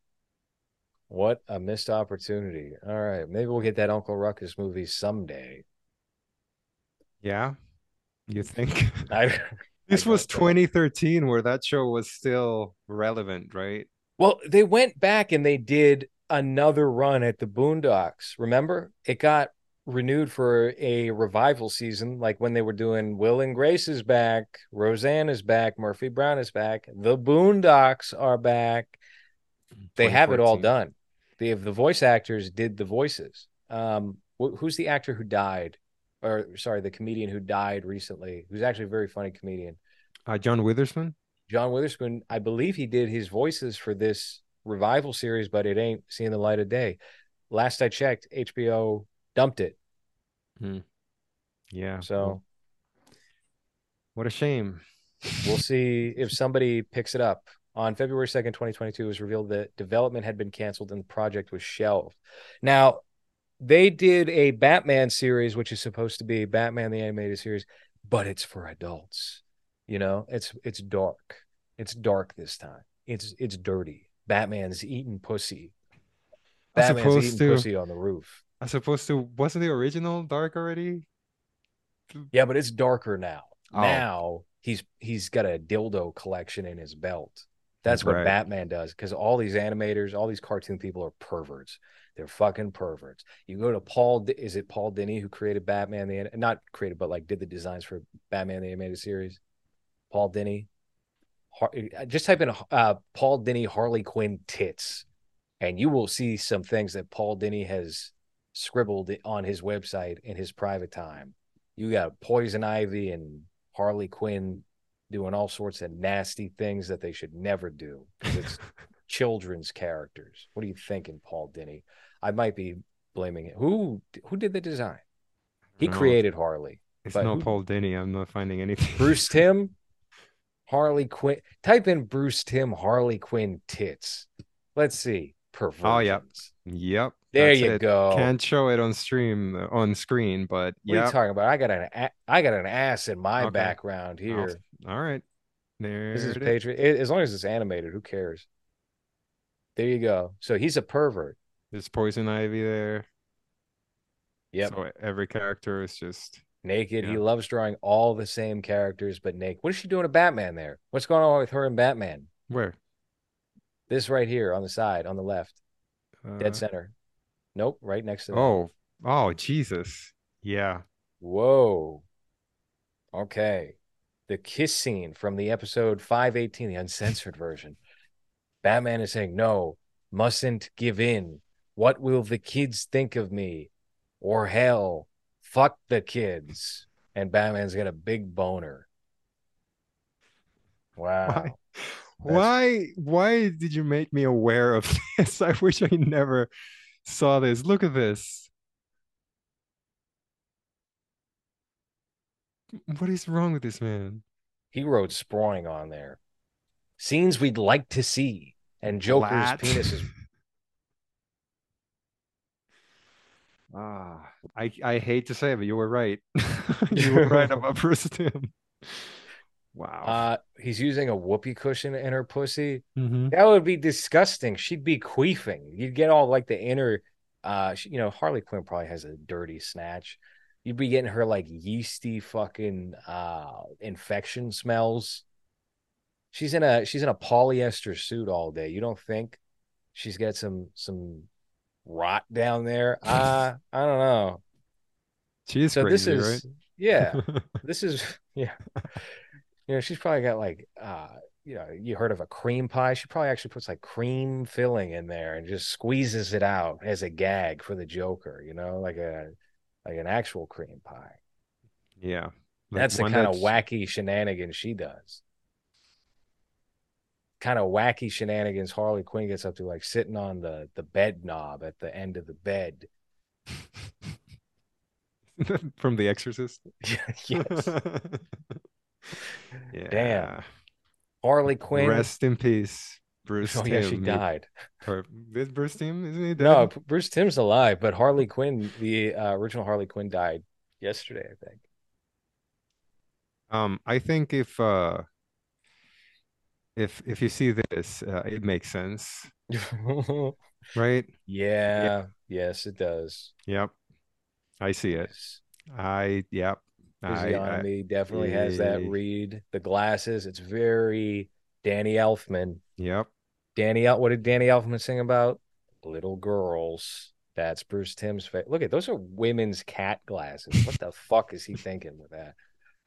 What a missed opportunity. All right. Maybe we'll get that Uncle Ruckus movie someday. Yeah, you think? I This I was don't 2013 where that show was still relevant, right? well, they went back and they did another run at the Boondocks. Remember? It got renewed for a revival season, like when they were doing Will and Grace is back, Roseanne is back, Murphy Brown is back, the Boondocks are back. They have it all 2014. done. The the voice actors did the voices. Um, wh- who's the actor who died, or sorry, the comedian who died recently? Who's actually a very funny comedian. Uh, John Witherspoon. John Witherspoon. I believe he did his voices for this revival series, but it ain't seeing the light of day. Last I checked, HBO dumped it. Hmm. Yeah. So well, what a shame. we'll see if somebody picks it up. On February 2nd, 2022, it was revealed that development had been canceled and the project was shelved. Now, they did a Batman series, which is supposed to be Batman the animated series, but it's for adults. You know, it's it's dark. It's dark this time. It's it's dirty. Batman's eating pussy. Batman's eating to- pussy on the roof. As opposed to wasn't the original dark already? Yeah, but it's darker now. Oh. Now he's he's got a dildo collection in his belt. That's what Right. Batman does because all these animators, all these cartoon people are perverts. They're fucking perverts. You go to Paul, is it Paul Dini who created Batman? The not created, but like did the designs for Batman the animated series. Paul Dini. Har- just type in uh, Paul Dini Harley Quinn tits, and you will see some things that Paul Dini has scribbled on his website in his private time. You got Poison Ivy and Harley Quinn doing all sorts of nasty things that they should never do. 'cause It's children's characters. What are you thinking, Paul Dini? I might be blaming it. Who who did the design? He No, created Harley. It's but no who- Paul Dini. I'm not finding anything. Bruce Timm, Harley Quinn. Type in Bruce Timm Harley Quinn tits. Let's see. Perversions. Oh, yeah. Yep. There you it. go. Can't show it on stream on screen, but What are you talking about? I got an a- I got an ass in my Okay. background here. All right. There This is is. Patriot. it- As long as it's animated, who cares? There you go. So he's a pervert. There's Poison Ivy there. Yep. So every character is just naked. He loves drawing all the same characters, but naked. What is she doing to Batman there? What's going on with her and Batman? where? This right here on the side, on the left, dead Uh, center. Nope, right next to that. Oh, oh, Jesus. Yeah. Whoa. Okay. The kiss scene from the episode 518, the uncensored version. Batman is saying, No, mustn't give in. What will the kids think of me? Or hell, fuck the kids. And Batman's got a big boner. Wow. Why? why why did you make me aware of this? I wish I never saw this. Look at this. What is wrong with this man? He wrote sprawling on there. Scenes we'd like to see. And Joker's Flat. penis is Ah, I I hate to say it, but you were right. you were right about Bruce Timm. Wow. uh he's using a whoopee cushion in her pussy. Mhm. That would be disgusting. She'd be queefing. You'd get all like the inner uh you know, Harley Quinn probably has a dirty snatch. You'd be getting her like yeasty fucking uh infection smells. She's in a she's in a polyester suit all day. You don't think she's got some some rot down there? Uh I don't know. She's So this crazy, is yeah. This is yeah. You know, she's probably got like uh you know, you heard of a cream pie. She probably actually puts like cream filling in there and just squeezes it out as a gag for the Joker, you know, like a like an actual cream pie. yeah. Like That's the kind of wacky shenanigans she does. Kind of wacky shenanigans Harley Quinn gets up to, like sitting on the the bed knob at the end of the bed. from The Exorcist. yes. yeah. Damn. Harley Quinn. Rest in peace, Bruce. oh yeah, she died. Or, is Bruce Timm? Isn't he dead? No, Bruce Timm's alive, but Harley Quinn, the uh, original Harley Quinn, died yesterday, I think. Um, I think if uh, if if you see this, uh, it makes sense, right? yeah, yes, it does. Yep. I see it. I yep. I, I Physiognomy definitely has that read. The glasses, it's very Danny Elfman. yep. Danny, El- what did Danny Elfman sing about? Little girls. That's Bruce Timm's face. Look at those are women's cat glasses. What the fuck is he thinking with that?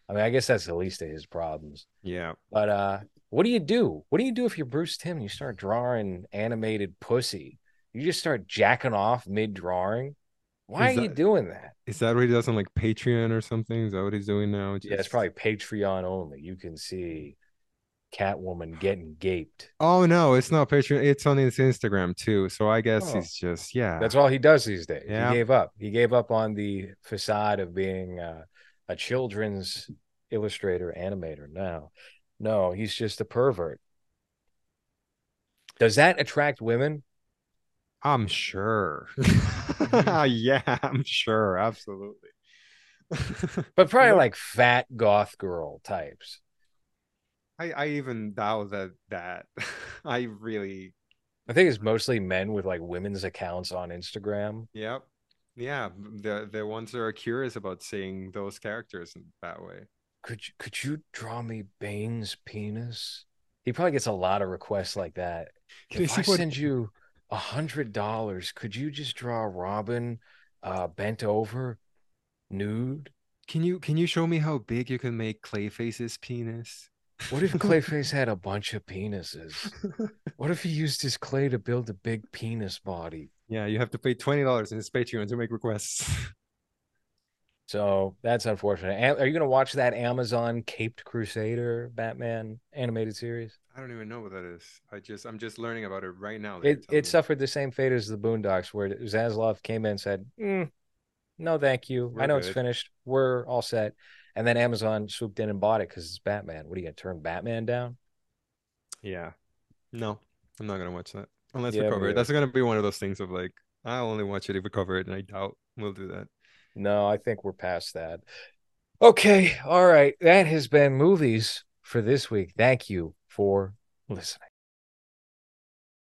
I mean, I guess that's the least of his problems. Yeah. But uh, what do you do? What do you do if you're Bruce Timm and you start drawing animated pussy? You just start jacking off mid drawing. Why Is are you doing that? Is that what he does on like Patreon or something? Is that what he's doing now? Yeah, it's probably Patreon only. You can see Catwoman getting gaped. Oh no, it's not Patreon. It's on his Instagram too. So I guess Oh. he's just yeah. That's all he does these days. Yeah. He gave up. He gave up on the facade of being uh, a children's illustrator animator now. No, he's just a pervert. Does that attract women? I'm sure. yeah, I'm sure. Absolutely. But probably like fat goth girl types. I, I even doubt that that I really I think it's mostly men with like women's accounts on Instagram. yep. Yeah, the the ones that are curious about seeing those characters in that way. Could you, could you draw me Bane's penis? He probably gets a lot of requests like that. If I what- send you a hundred dollars, could you just draw Robin uh bent over, nude? Can you can you show me how big you can make Clayface's penis? What if Clayface had a bunch of penises? What if he used his clay to build a big penis body? Yeah, you have to pay twenty dollars in his Patreon to make requests. So that's unfortunate. Are you going to watch that Amazon Caped Crusader Batman animated series? I don't even know what that is. I just I'm just learning about it right now. It it me. suffered the same fate as the Boondocks, where Zaslav came in and said, "Mm, "No, thank you. I We're know it's finished. We're all set." And then Amazon swooped in and bought it because it's Batman. What are you going to turn Batman down? Yeah. No, I'm not gonna watch that unless Yeah, we cover it. That's gonna be one of those things of like I'll only watch it if we cover it, and I doubt we'll do that. No, I think we're past that. Okay, all right. That has been movies for this week. Thank you for listening.